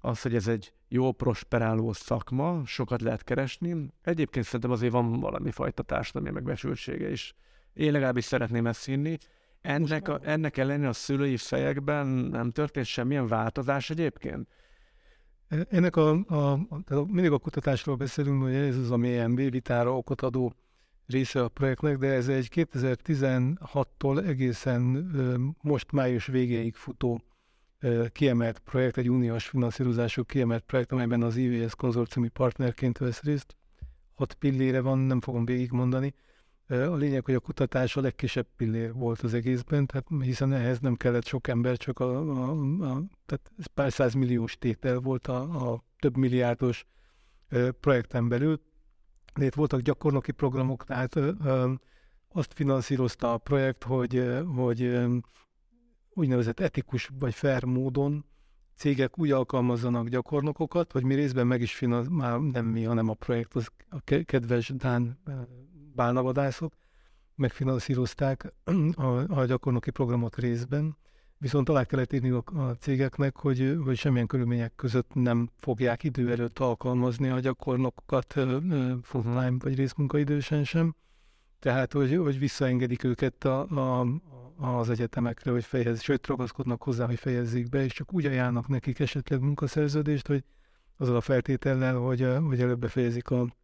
az, hogy ez egy jó prosperáló szakma, sokat lehet keresni. Egyébként szerintem azért van valami fajta társadalmi megbecsültsége is. Én legalábbis szeretném ezt hinni. Ennek, a, ennek ellenére a szülői fejekben nem történt semmilyen változás egyébként? Ennek a, a, a mindig a kutatásról beszélünk, hogy ez az, ami MB vitára okot adó része a projektnek, de ez egy 2016-tól egészen most május végéig futó kiemelt projekt, egy uniós finanszírozású kiemelt projekt, amelyben az IVS konzorciumi partnerként vesz részt. Hat pillére van, nem fogom végigmondani. A lényeg, hogy a kutatás a legkisebb pillér volt az egészben, tehát hiszen ehhez nem kellett sok ember, csak a, a, a tehát ez pár százmilliós tétel volt a, a több milliárdos projekten belül. De itt voltak gyakornoki programok, tehát azt finanszírozta a projekt, hogy, hogy úgynevezett etikus vagy fair módon cégek úgy alkalmazzanak gyakornokokat, hogy mi részben meg is finansz, már nem mi, hanem a projekt, az a kedves Dán bálnavadászok megfinanszírozták a, a gyakornoki programot részben, viszont alá kellett írni a, a cégeknek, hogy, hogy semmilyen körülmények között nem fogják idő előtt alkalmazni a gyakornokokat full-time vagy részmunkaidősen sem. Tehát, hogy, hogy visszaengedik őket a, a, az egyetemekre, hogy fejez, sőt, ragaszkodnak hozzá, hogy fejezzék be, és csak úgy ajánlnak nekik esetleg munkaszerződést, hogy azzal a feltétellel, hogy, hogy előbb befejezik a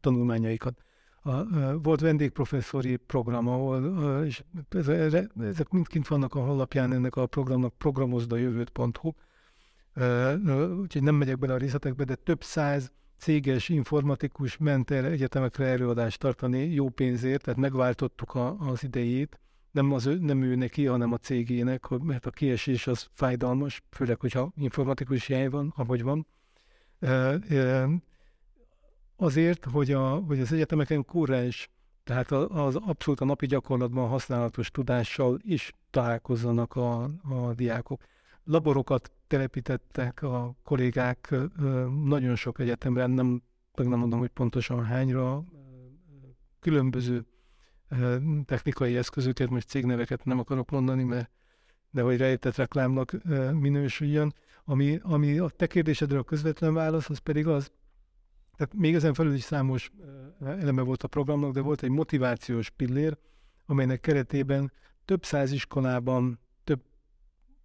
tanulmányaikat. A, a, volt vendégprofesszori program, ahol, és ez, ezek mind kint vannak a honlapján ennek a programnak, programozdajövőt.hu, úgyhogy nem megyek bele a részletekbe, de több száz céges informatikus ment el egyetemekre előadást tartani jó pénzért, tehát megváltottuk a, az idejét, nem, az ő, nem ő neki, hanem a cégének, mert a kiesés az fájdalmas, főleg, hogyha informatikus hiány van, ahogy van. Azért, hogy, a, hogy az egyetemeken kurrens, tehát az abszolút a napi gyakorlatban használatos tudással is találkozzanak a, a diákok. Laborokat telepítettek a kollégák nagyon sok egyetemben, nem, meg nem mondom, hogy pontosan hányra, különböző technikai eszközöket, most cégneveket nem akarok mondani, mert de hogy rejtett reklámnak minősüljön. Ami, ami a te kérdésedre a közvetlen válasz, az pedig az, tehát még ezen felül is számos eleme volt a programnak, de volt egy motivációs pillér, amelynek keretében több száz iskolában több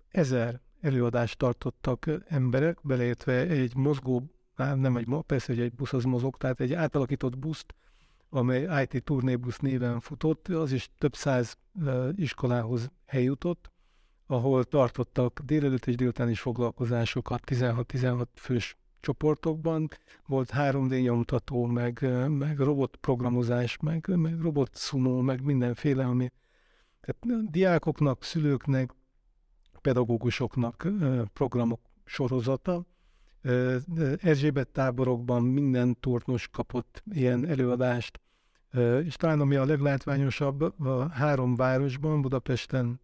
ezer előadást tartottak emberek, beleértve egy mozgó, nem egy, persze, hogy egy busz az mozog, tehát egy átalakított buszt, amely IT turnébusz néven futott, az is több száz iskolához eljutott, ahol tartottak délelőtt és délután is foglalkozásokat 16-16 fős csoportokban. Volt 3D nyomtató, meg, meg robotprogramozás, meg, meg robot sumo, meg mindenféle, ami tehát diákoknak, szülőknek, pedagógusoknak programok sorozata. Erzsébet táborokban minden turnus kapott ilyen előadást, és talán ami a leglátványosabb, a három városban, Budapesten,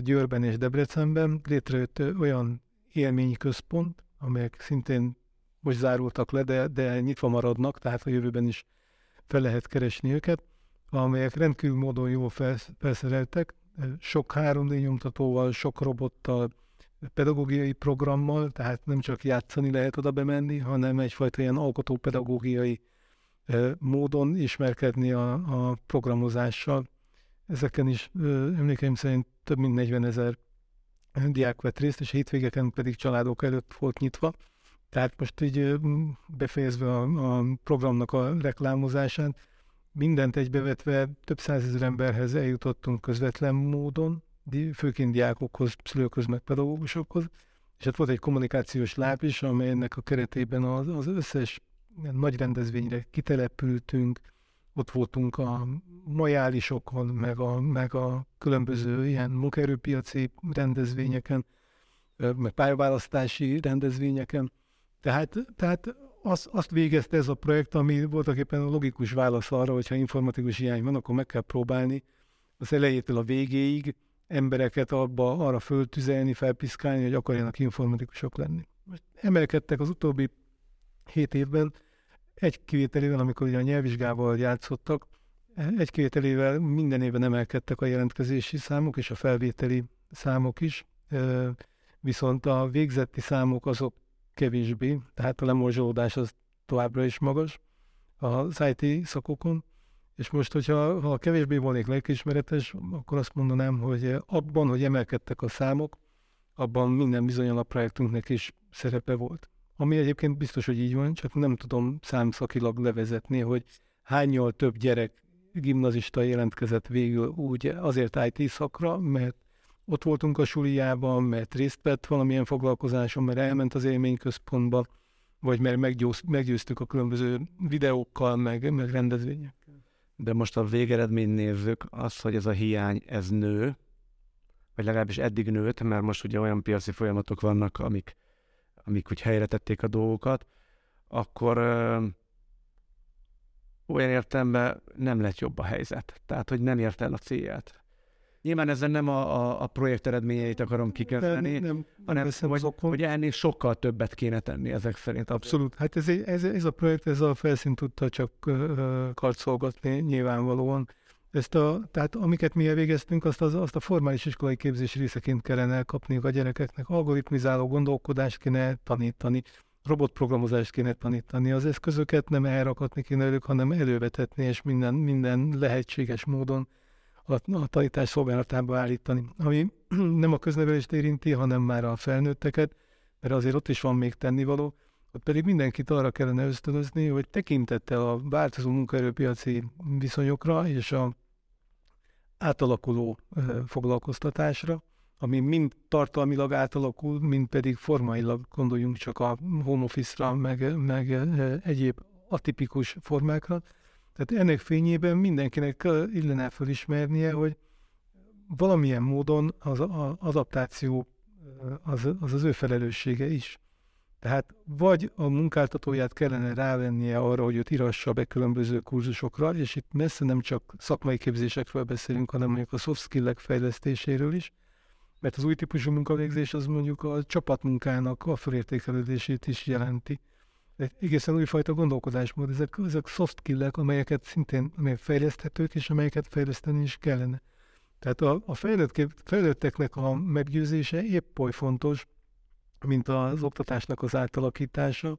Győrben és Debrecenben létrejött olyan élményközpont, amelyek szintén most zárultak le, de, de nyitva maradnak, tehát a jövőben is fel lehet keresni őket, amelyek rendkívül módon jól felszereltek, sok 3D nyomtatóval, sok robottal, pedagógiai programmal, tehát nem csak játszani lehet oda bemenni, hanem egyfajta ilyen alkotópedagógiai módon ismerkedni a, a programozással. ezeken is emlékeim szerint több mint 40 ezer diák vett részt, és hétvégeken pedig családok előtt volt nyitva. Tehát most így befejezve a, a programnak a reklámozásán, mindent egybevetve több százezer emberhez eljutottunk közvetlen módon, főként diákokhoz, szülőkhöz, meg pedagógusokhoz, és hát volt egy kommunikációs láb is, amelynek a keretében az, az összes nagy rendezvényre kitelepültünk, ott voltunk a majálisokon, meg a, meg a különböző ilyen munkaerőpiaci rendezvényeken, meg pályaválasztási rendezvényeken. Tehát, tehát azt, azt végezte ez a projekt, ami voltak éppen a logikus válasz arra, hogyha informatikus hiány van, akkor meg kell próbálni az elejétől a végéig embereket abba arra föltüzelni, felpiszkálni, hogy akarjanak informatikusok lenni. Most emelkedtek az utóbbi hét évben, egy kivételével, amikor ugye a nyelvvizsgával játszottak, egy kivételével minden évben emelkedtek a jelentkezési számok és a felvételi számok is, viszont a végzetti számok azok kevésbé, tehát a lemorzsolódás az továbbra is magas az IT szakokon, és most, hogyha ha kevésbé volnék lelkiismeretes, akkor azt mondanám, hogy abban, hogy emelkedtek a számok, abban minden bizonyal a projektünknek is szerepe volt. Ami egyébként biztos, hogy így van, csak nem tudom számszakilag levezetni, hogy hányal több gyerek gimnazista jelentkezett végül úgy azért IT szakra, mert ott voltunk a suliában, mert részt vett valamilyen foglalkozáson, mert elment az élményközpontba, vagy mert meggyőz, meggyőztük a különböző videókkal, meg, meg rendezvényekkel. De most a végeredmény nézzük, az, hogy ez a hiány, ez nő, vagy legalábbis eddig nőtt, mert most ugye olyan piaci folyamatok vannak, amik, amik úgy helyre tették a dolgokat, akkor ö, olyan értelemben nem lett jobb a helyzet. Tehát, hogy nem ért el a célját. Nyilván ezzel nem a, a, a projekt eredményeit akarom kikötni, nem, hanem hogy, hogy ennél sokkal többet kéne tenni ezek szerint. Abszolút. Hát ez, ez, ez a projekt, ez a felszínt tudta csak uh, karcolgatni nyilvánvalóan. Ezt a, tehát amiket mi elvégeztünk, azt, az, azt a formális iskolai képzés részeként kellene elkapni a gyerekeknek. Algoritmizáló gondolkodást kéne tanítani, robotprogramozást kéne tanítani, az eszközöket nem elrakatni kéne ők, hanem elővetetni, és minden, minden lehetséges módon a, a tanítás szolgálatába állítani, ami (clears throat) nem a köznevelést érinti, hanem már a felnőtteket, mert azért ott is van még tennivaló, ott pedig mindenkit arra kellene ösztönözni, hogy tekintettel a változó munkaerőpiaci viszonyokra és a átalakuló foglalkoztatásra, ami mind tartalmilag átalakul, mind pedig formailag gondoljunk csak a home office-ra, meg, meg egyéb atipikus formákra, tehát ennek fényében mindenkinek illene felismernie, hogy valamilyen módon az az adaptáció az, az az ő felelőssége is. Tehát vagy a munkáltatóját kellene rávennie arra, hogy őt írassa be különböző kurzusokra, és itt messze nem csak szakmai képzésekről beszélünk, hanem mondjuk a soft skill fejlesztéséről is, mert az új típusú munkavégzés az mondjuk a csapatmunkának a felértékelődését is jelenti egy egészen újfajta gondolkodásmód. Ezek, ezek soft skillek, amelyeket szintén amelyek fejleszthetők, és amelyeket fejleszteni is kellene. Tehát a, a fejlett, fejletteknek a meggyőzése épp oly fontos, mint az oktatásnak az átalakítása,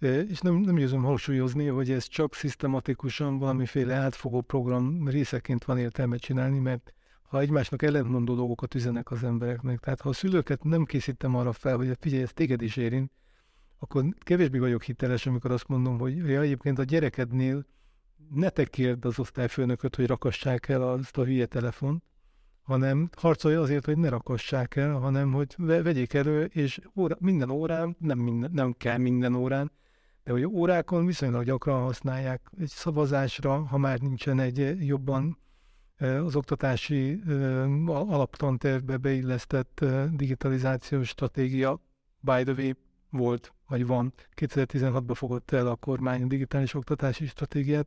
és nem, nem győzöm hangsúlyozni, hogy ez csak szisztematikusan valamiféle átfogó program részeként van értelme csinálni, mert ha egymásnak ellentmondó dolgokat üzenek az embereknek, tehát ha a szülőket nem készítem arra fel, hogy figyelj, ez téged is érint, akkor kevésbé vagyok hiteles, amikor azt mondom, hogy ja, egyébként a gyerekednél ne te kérd az osztályfőnököt, hogy rakassák el azt a hülye telefont, hanem harcolja azért, hogy ne rakassák el, hanem hogy vegyék elő, és óra, minden órán, nem, minden, nem kell minden órán, de hogy órákon viszonylag gyakran használják egy szavazásra, ha már nincsen egy jobban az oktatási alaptantervbe beillesztett digitalizációs stratégia, by the way, volt, vagy van. 2016-ban fogott el a kormány a digitális oktatási stratégiát,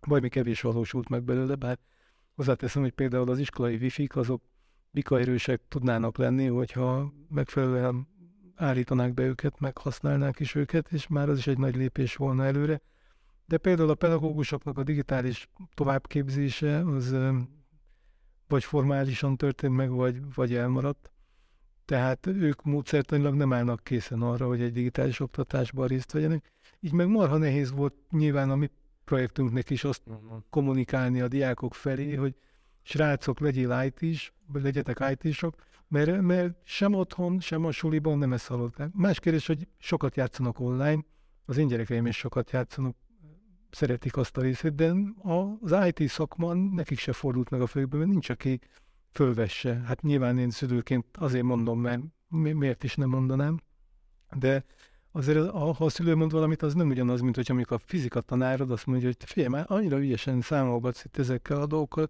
vagy még kevés valósult meg belőle, bár hozzáteszem, hogy például az iskolai wifi azok erősek tudnának lenni, hogyha megfelelően állítanák be őket, meg használnák is őket, és már az is egy nagy lépés volna előre. De például a pedagógusoknak a digitális továbbképzése az vagy formálisan történt meg, vagy, vagy elmaradt. Tehát ők módszertanilag nem állnak készen arra, hogy egy digitális oktatásban részt vegyenek. Így meg marha nehéz volt nyilván a mi projektünknek is azt uh-huh. kommunikálni a diákok felé, hogy srácok, legyél IT is, legyetek IT-sok, mert, mert sem otthon, sem a suliban nem ezt hallották. Más kérdés, hogy sokat játszanak online, az én gyerekeim is sokat játszanak, szeretik azt a részét, de az IT szakman nekik se fordult meg a fejükbe, mert nincs, aki fölvesse. Hát nyilván én szülőként azért mondom, mert miért is nem mondanám, de azért ha a szülő mond valamit, az nem ugyanaz, mint hogy amikor a fizika tanárod azt mondja, hogy figyelj, már annyira ügyesen számolgatsz itt ezekkel a dolgokkal,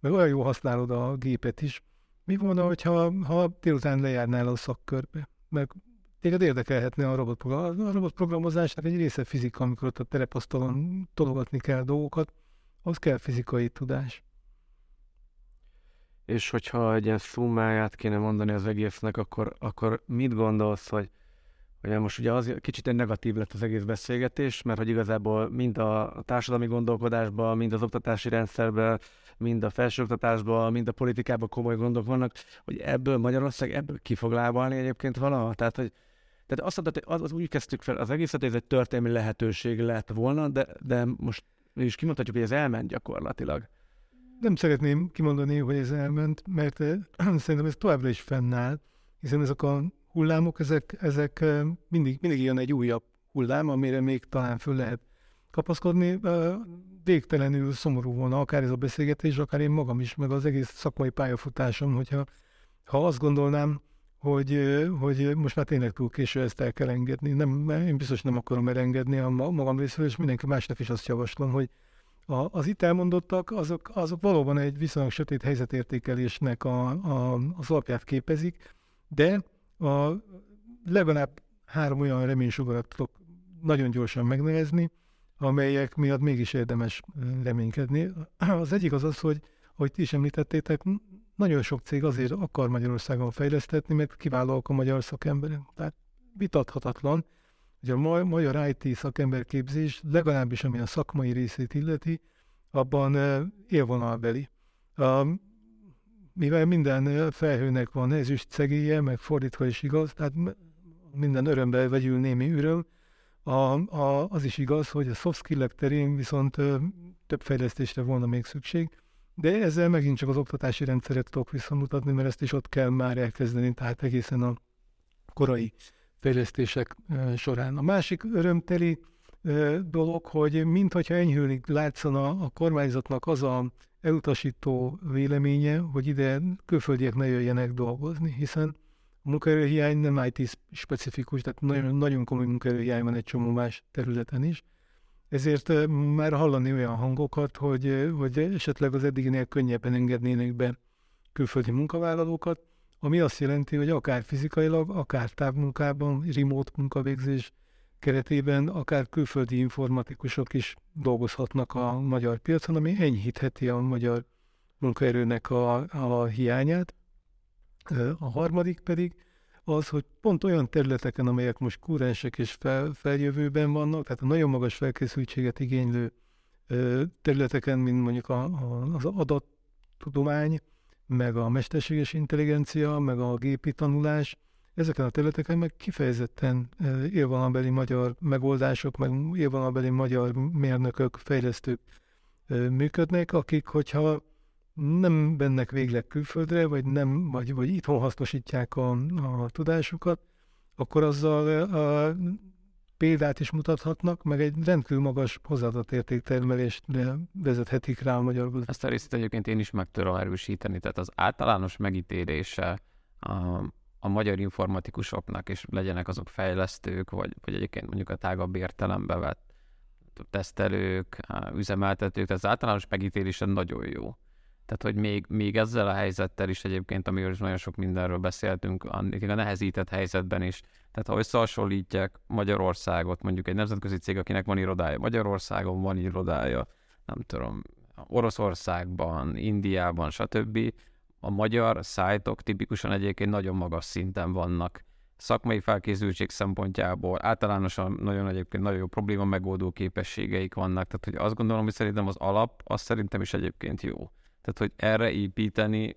meg olyan jó használod a gépet is. Mi van, hogyha ha délután lejárnál a szakkörbe? Meg téged érdekelhetne a robotprogram. A robotprogramozásnak egy része fizika, amikor ott a terepasztalon tologatni kell dolgokat, az kell fizikai tudás. És hogyha egy ilyen szummáját kéne mondani az egésznek, akkor, akkor mit gondolsz, hogy Ugye most ugye az kicsit egy negatív lett az egész beszélgetés, mert hogy igazából mind a társadalmi gondolkodásban, mind az oktatási rendszerben, mind a felsőoktatásban, mind a politikában komoly gondok vannak, hogy ebből Magyarország ebből ki fog lábalni egyébként valaha. Tehát, hogy tehát azt mondtad, hogy az, az úgy kezdtük fel az egészet, hogy ez egy történelmi lehetőség lett volna, de, de most is kimondhatjuk, hogy ez elment gyakorlatilag. Nem szeretném kimondani, hogy ez elment, mert eh, (clears throat) szerintem ez továbbra is fennáll, hiszen ezek a hullámok, ezek, ezek mindig, mindig jön egy újabb hullám, amire még talán föl lehet kapaszkodni. Végtelenül szomorú volna akár ez a beszélgetés, akár én magam is, meg az egész szakmai pályafutásom, hogyha ha azt gondolnám, hogy, hogy most már tényleg túl késő ezt el kell engedni. Nem, én biztos nem akarom elengedni a magam részéről, és mindenki másnak is azt javaslom, hogy a, az itt elmondottak, azok, azok valóban egy viszonylag sötét helyzetértékelésnek a, a, az alapját képezik, de a, legalább három olyan reménysugarat tudok nagyon gyorsan megnevezni, amelyek miatt mégis érdemes reménykedni. Az egyik az az, hogy, hogy ti is említettétek, nagyon sok cég azért akar Magyarországon fejlesztetni, mert kiválóak a magyar szakemberek. Tehát vitathatatlan, hogy a magyar IT szakemberképzés, legalábbis ami a szakmai részét illeti, abban élvonalbeli mivel minden felhőnek van ezüst szegélye, meg fordítva is igaz, tehát minden örömbe vegyül némi öröm, a, a, az is igaz, hogy a soft skill terén viszont több fejlesztésre volna még szükség, de ezzel megint csak az oktatási rendszeret tudok visszamutatni, mert ezt is ott kell már elkezdeni, tehát egészen a korai fejlesztések során. A másik örömteli dolog, hogy mintha enyhülni látszana a kormányzatnak az a elutasító véleménye, hogy ide külföldiek ne jöjjenek dolgozni, hiszen a munkaerőhiány nem IT specifikus, tehát nagyon, nagyon komoly munkaerőhiány van egy csomó más területen is. Ezért már hallani olyan hangokat, hogy, hogy esetleg az eddiginél könnyebben engednének be külföldi munkavállalókat, ami azt jelenti, hogy akár fizikailag, akár távmunkában, remote munkavégzés keretében akár külföldi informatikusok is dolgozhatnak a magyar piacon, ami enyhítheti a magyar munkaerőnek a, a hiányát. A harmadik pedig az, hogy pont olyan területeken, amelyek most kúrensek és fel, feljövőben vannak, tehát a nagyon magas felkészültséget igénylő területeken, mint mondjuk a, a, az adattudomány, meg a mesterséges intelligencia, meg a gépi tanulás, Ezeken a területeken meg kifejezetten élvonalbeli magyar megoldások, meg élvonalbeli magyar mérnökök, fejlesztők működnek, akik, hogyha nem mennek végleg külföldre, vagy, nem, vagy, vagy itthon hasznosítják a, a tudásukat, akkor azzal a példát is mutathatnak, meg egy rendkívül magas hozzáadott értéktermelést vezethetik rá a magyar gazdaság. Ezt a részt egyébként én is meg tudom erősíteni, tehát az általános megítélése a a magyar informatikusoknak, és legyenek azok fejlesztők, vagy, vagy egyébként mondjuk a tágabb értelembe vett tesztelők, üzemeltetők, tehát az általános megítélése nagyon jó. Tehát, hogy még, még ezzel a helyzettel is egyébként, amiről is nagyon sok mindenről beszéltünk, a nehezített helyzetben is, tehát ha összehasonlítják Magyarországot, mondjuk egy nemzetközi cég, akinek van irodája Magyarországon, van irodája, nem tudom, Oroszországban, Indiában, stb., a magyar szájtok tipikusan egyébként nagyon magas szinten vannak. Szakmai felkészültség szempontjából, általánosan nagyon egyébként nagyon jó probléma megoldó képességeik vannak, tehát hogy azt gondolom, hogy szerintem az alap, az szerintem is egyébként jó. Tehát, hogy erre építeni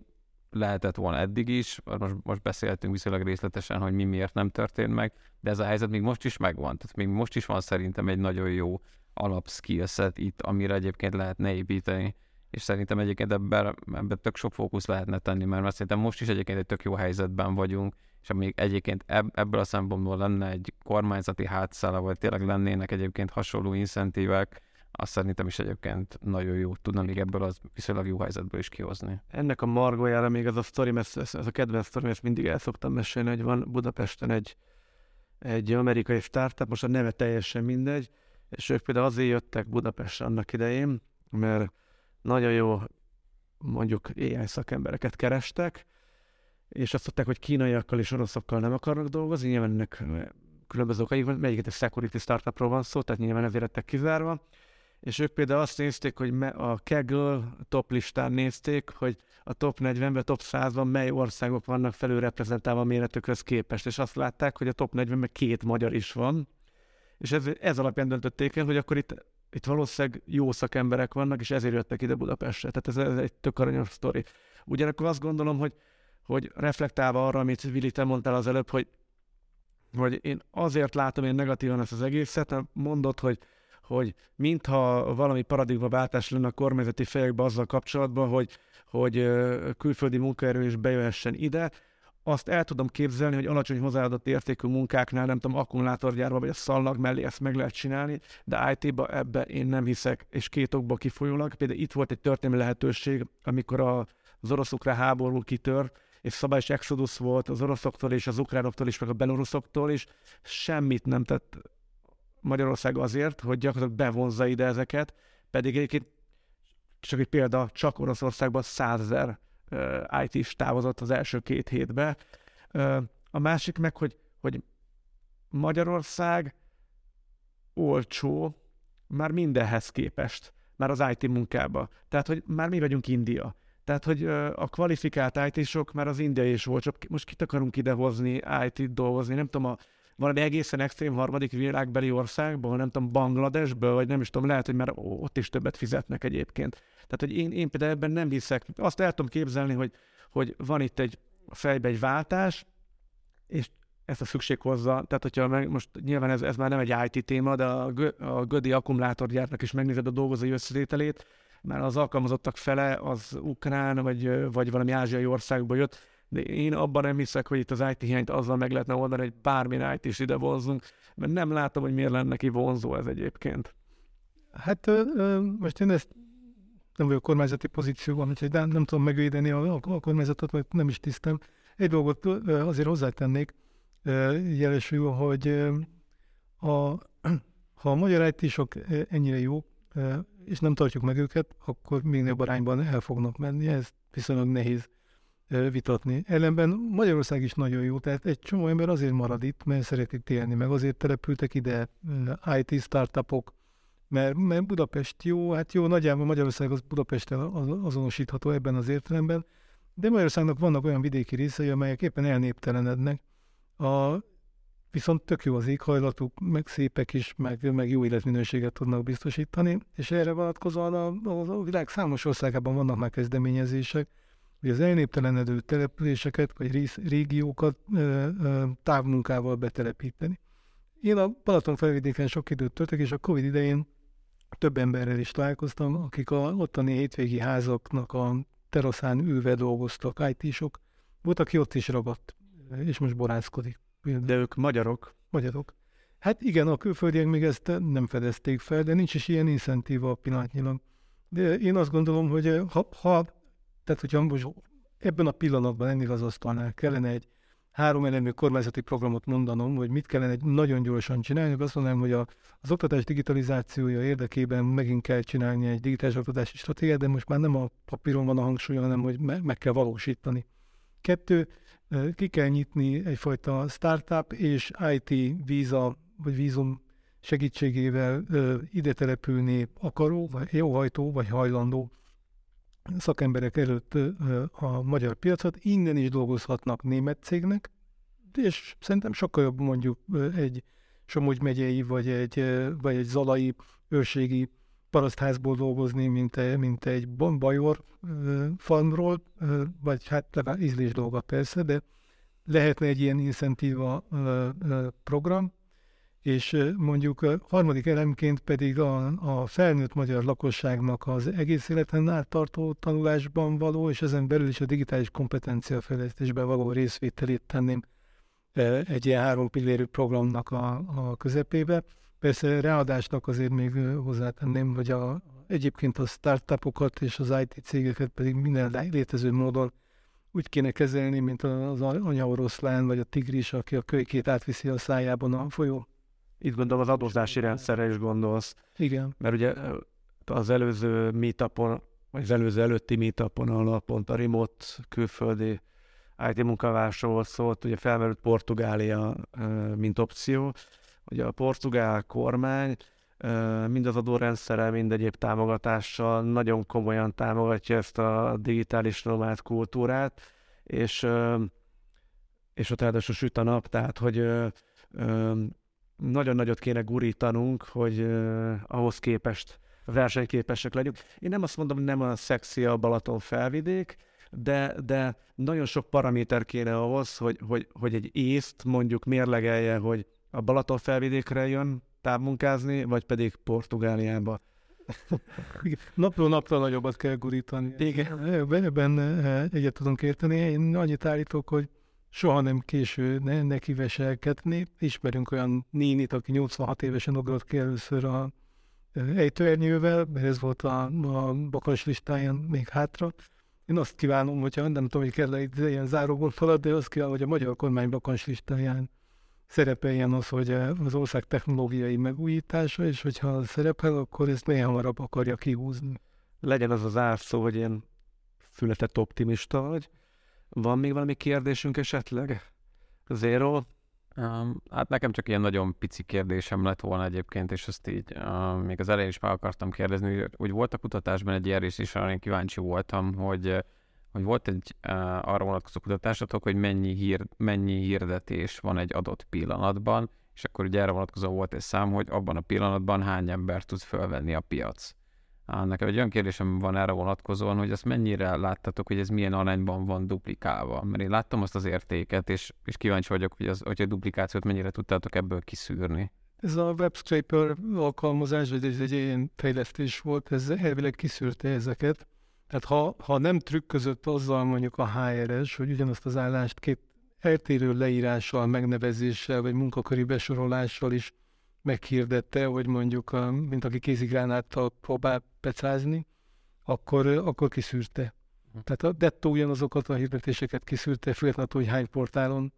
lehetett volna eddig is, most, most beszéltünk viszonylag részletesen, hogy mi miért nem történt meg, de ez a helyzet még most is megvan, tehát még most is van szerintem egy nagyon jó alap skillset itt, amire egyébként lehetne építeni, és szerintem egyébként ebben, ebben tök sok fókusz lehetne tenni, mert szerintem most is egyébként egy tök jó helyzetben vagyunk, és amíg egyébként ebb, ebből a szempontból lenne egy kormányzati hátszála, vagy tényleg lennének egyébként hasonló incentívek, azt szerintem is egyébként nagyon jó tudna még ebből az viszonylag jó helyzetből is kihozni. Ennek a margójára még az a sztori, ez, ez, ez a kedvenc sztori, ezt mindig el szoktam mesélni, hogy van Budapesten egy, egy amerikai startup, most a neve teljesen mindegy, és ők például azért jöttek Budapestre annak idején, mert nagyon jó mondjuk AI szakembereket kerestek, és azt mondták, hogy kínaiakkal és oroszokkal nem akarnak dolgozni, nyilván ennek különböző okai melyiket egy security startupról van szó, tehát nyilván ezért lettek kizárva, és ők például azt nézték, hogy a Kaggle top listán nézték, hogy a top 40-ben, top 100-ban mely országok vannak felülreprezentálva méretükhöz képest, és azt látták, hogy a top 40-ben két magyar is van, és ez, ez alapján döntötték el, hogy akkor itt, itt valószínűleg jó szakemberek vannak, és ezért jöttek ide Budapestre. Tehát ez, ez egy tök aranyos sztori. Ugyanakkor azt gondolom, hogy, hogy reflektálva arra, amit Vili, te mondtál az előbb, hogy, hogy én azért látom én negatívan ezt az egészet, mondod, hogy hogy mintha valami paradigmaváltás lenne a kormányzati fejekbe azzal kapcsolatban, hogy, hogy külföldi munkaerő is bejöhessen ide, azt el tudom képzelni, hogy alacsony hozzáadott értékű munkáknál, nem tudom, akkumulátorgyárban vagy a szallag mellé ezt meg lehet csinálni, de IT-ba ebbe én nem hiszek, és két okból kifolyólag. Például itt volt egy történelmi lehetőség, amikor a, az orosz-ukrán háború kitör, és szabályos exodus volt az oroszoktól és az ukránoktól is, meg a beloruszoktól is, semmit nem tett Magyarország azért, hogy gyakorlatilag bevonza ide ezeket, pedig egyébként csak egy példa, csak Oroszországban százezer IT is távozott az első két hétbe. A másik meg, hogy, hogy Magyarország olcsó már mindenhez képest, már az IT munkába. Tehát, hogy már mi vagyunk India. Tehát, hogy a kvalifikált IT-sok már az indiai is volt, most kit akarunk idehozni IT-t dolgozni, nem tudom, a valami egészen extrém harmadik világbeli országból, nem tudom, Bangladesből, vagy nem is tudom, lehet, hogy már ott is többet fizetnek egyébként. Tehát, hogy én, én például ebben nem hiszek. Azt el tudom képzelni, hogy, hogy van itt egy fejbe egy váltás, és ezt a szükség hozza. Tehát, hogyha meg, most nyilván ez, ez már nem egy IT téma, de a, a Gödi akkumulátorgyártnak is megnézed a dolgozói összetételét, mert az alkalmazottak fele az ukrán, vagy, vagy valami ázsiai országból jött, de én abban nem hiszek, hogy itt az IT hiányt azzal meg lehetne oldani, hogy bármilyen IT is ide vonzunk, mert nem látom, hogy miért lenne neki vonzó ez egyébként. Hát ö, ö, most én ezt nem vagyok kormányzati pozícióban, úgyhogy nem, tudom megvédeni a, a kormányzatot, vagy nem is tisztem. Egy dolgot ö, azért hozzátennék, jelesül, hogy a, (clears throat) ha a magyar IT-sok ennyire jó, és nem tartjuk meg őket, akkor még nagyobb arányban el fognak menni. Ez viszonylag nehéz vitatni. Ellenben Magyarország is nagyon jó, tehát egy csomó ember azért marad itt, mert szeretik élni, meg azért települtek ide IT startupok, mert, mert Budapest jó, hát jó, nagyjából Magyarország az Budapesttel azonosítható ebben az értelemben, de Magyarországnak vannak olyan vidéki részei, amelyek éppen elnéptelenednek. A, viszont tök jó az éghajlatuk, meg szépek is, meg, meg jó életminőséget tudnak biztosítani, és erre vonatkozóan a, a, a világ számos országában vannak már kezdeményezések, hogy az elnéptelenedő településeket vagy régiókat távmunkával betelepíteni. Én a Balaton felvidéken sok időt töltök, és a Covid idején több emberrel is találkoztam, akik a ottani hétvégi házaknak a teraszán ülve dolgoztak, IT-sok. Volt, aki ott is ragadt, és most borászkodik. De ők magyarok? Magyarok. Hát igen, a külföldiek még ezt nem fedezték fel, de nincs is ilyen incentíva pillanatnyilag. De én azt gondolom, hogy ha, ha tehát, hogyha most ebben a pillanatban ennél az asztalnál kellene egy három elemű kormányzati programot mondanom, hogy mit kellene egy nagyon gyorsan csinálni, azt mondanám, hogy a, az oktatás digitalizációja érdekében megint kell csinálni egy digitális oktatási stratégiát, de most már nem a papíron van a hangsúly, hanem hogy me- meg kell valósítani. Kettő, ki kell nyitni egyfajta startup és IT víza vagy vízum segítségével ide települni akaró, vagy jóhajtó, vagy hajlandó szakemberek előtt a magyar piacot, innen is dolgozhatnak német cégnek, és szerintem sokkal jobb mondjuk egy Somogy megyei, vagy egy, vagy egy zalai őrségi parasztházból dolgozni, mint, egy, mint egy bajor farmról, vagy hát legalább ízlés dolga persze, de lehetne egy ilyen incentíva program, és mondjuk a harmadik elemként pedig a, a felnőtt magyar lakosságnak az egész életen át tartó tanulásban való, és ezen belül is a digitális kompetencia fejlesztésben való részvételét tenném egy ilyen három pillérű programnak a, a közepébe. Persze ráadásnak azért még hozzátenném, hogy a, egyébként a startupokat és az IT cégeket pedig minden létező módon úgy kéne kezelni, mint az anyaoroszlán vagy a tigris, aki a kölykét átviszi a szájában a folyó itt gondolom az adózási rendszerre is gondolsz. Igen. Mert ugye az előző meetupon, vagy az előző előtti meetupon, ahol pont a remote külföldi IT munkavásról szólt, ugye felmerült Portugália, mint opció. Ugye a portugál kormány mind az adórendszerrel, mind egyéb támogatással nagyon komolyan támogatja ezt a digitális nomád kultúrát, és, és ott ráadásul süt a nap, tehát hogy nagyon nagyot kéne gurítanunk, hogy uh, ahhoz képest versenyképesek legyünk. Én nem azt mondom, nem a szexi a Balaton felvidék, de, de nagyon sok paraméter kéne ahhoz, hogy, hogy, hogy egy észt mondjuk mérlegelje, hogy a Balaton felvidékre jön távmunkázni, vagy pedig Portugáliába. (laughs) Napról napra nagyobbat kell gurítani. Igen. Ebben egyet tudunk érteni. Én annyit állítok, hogy soha nem késő ne, neki veselkedni. Ismerünk olyan nénit, aki 86 évesen ugrott ki először a ejtőernyővel, mert ez volt a, a bakas listáján még hátra. Én azt kívánom, hogyha nem tudom, hogy kell itt ilyen záró gondolat, de azt kívánom, hogy a magyar kormány bakas listáján szerepeljen az, hogy az ország technológiai megújítása, és hogyha szerepel, akkor ezt milyen hamarabb akarja kihúzni. Legyen az az árszó, hogy én született optimista vagy, van még valami kérdésünk esetleg? Zero? Um, hát nekem csak ilyen nagyon pici kérdésem lett volna egyébként, és azt így uh, még az elején is meg akartam kérdezni, hogy volt a kutatásban egy ilyen rész is, arra én kíváncsi voltam, hogy hogy volt egy uh, arra vonatkozó kutatásatok, hogy mennyi, hír, mennyi hirdetés van egy adott pillanatban, és akkor ugye erre vonatkozó volt egy szám, hogy abban a pillanatban hány ember tud fölvenni a piac. Nekem egy olyan kérdésem van erre vonatkozóan, hogy azt mennyire láttatok, hogy ez milyen arányban van duplikálva. Mert én láttam azt az értéket, és, és kíváncsi vagyok, hogy, az, hogy a duplikációt mennyire tudtátok ebből kiszűrni. Ez a WebScraper alkalmazás, vagy ez egy ilyen fejlesztés volt, ez elvileg kiszűrte ezeket. Tehát ha, ha nem trükközött azzal mondjuk a HRS, hogy ugyanazt az állást két eltérő leírással, megnevezéssel, vagy munkaköri besorolással is meghirdette, hogy mondjuk, a, mint aki kézigránáttal próbál pecázni, akkor, akkor kiszűrte. Hm. Tehát a Detto ugyanazokat a hirdetéseket kiszűrte, függetlenül, hogy hány portálon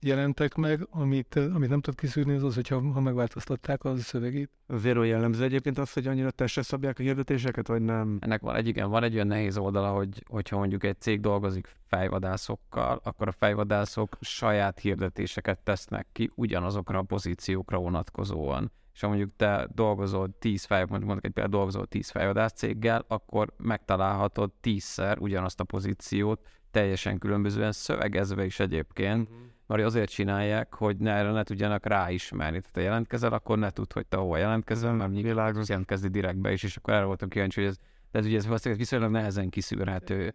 jelentek meg, amit, amit nem tud kiszűrni, az az, hogyha ha megváltoztatták az szövegét. Zero jellemző egyébként az, hogy annyira testre szabják a hirdetéseket, vagy nem? Ennek van egy, igen, van egy olyan nehéz oldala, hogy, hogyha mondjuk egy cég dolgozik fejvadászokkal, akkor a fejvadászok saját hirdetéseket tesznek ki ugyanazokra a pozíciókra vonatkozóan. És ha mondjuk te dolgozol 10 fej, mondjuk egy például dolgozol 10 fejvadász céggel, akkor megtalálhatod tízszer ugyanazt a pozíciót, teljesen különbözően szövegezve is egyébként, uh-huh mert azért csinálják, hogy ne, erre ne tudjanak ráismerni. Tehát ha jelentkezel, akkor ne tudd, hogy te hova jelentkezel, mert mi világos jelentkezni direktbe is, és akkor erre voltam kíváncsi, hogy ez, de ez ugye ez viszonylag nehezen kiszűrhető.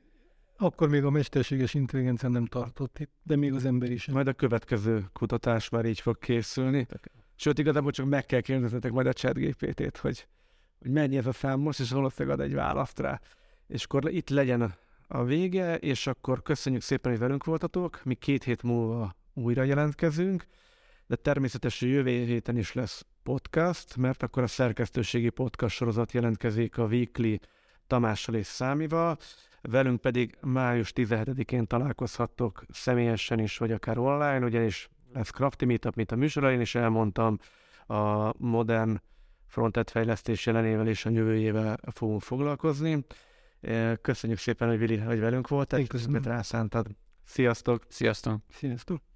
Akkor még a mesterséges intelligencia nem tartott itt, de még az ember is. Majd a következő kutatás már így fog készülni. Sőt, igazából csak meg kell kérdeznetek majd a chat GPT-t, hogy, hogy mennyi ez a szám most, és valószínűleg ad egy választ rá. És akkor itt legyen a vége, és akkor köszönjük szépen, hogy velünk voltatok. Mi két hét múlva újra jelentkezünk, de természetesen jövő héten is lesz podcast, mert akkor a szerkesztőségi podcast sorozat jelentkezik a Weekly Tamással és Számival, velünk pedig május 17-én találkozhattok személyesen is, vagy akár online, ugyanis lesz Crafty Meetup, mint a műsor, én is elmondtam, a modern frontend fejlesztés jelenével és a jövőjével fogunk foglalkozni. Köszönjük szépen, hogy Vili, hogy velünk voltál, köszönöm, hogy rászántad. Sziasztok! Sziasztok! Sziasztok!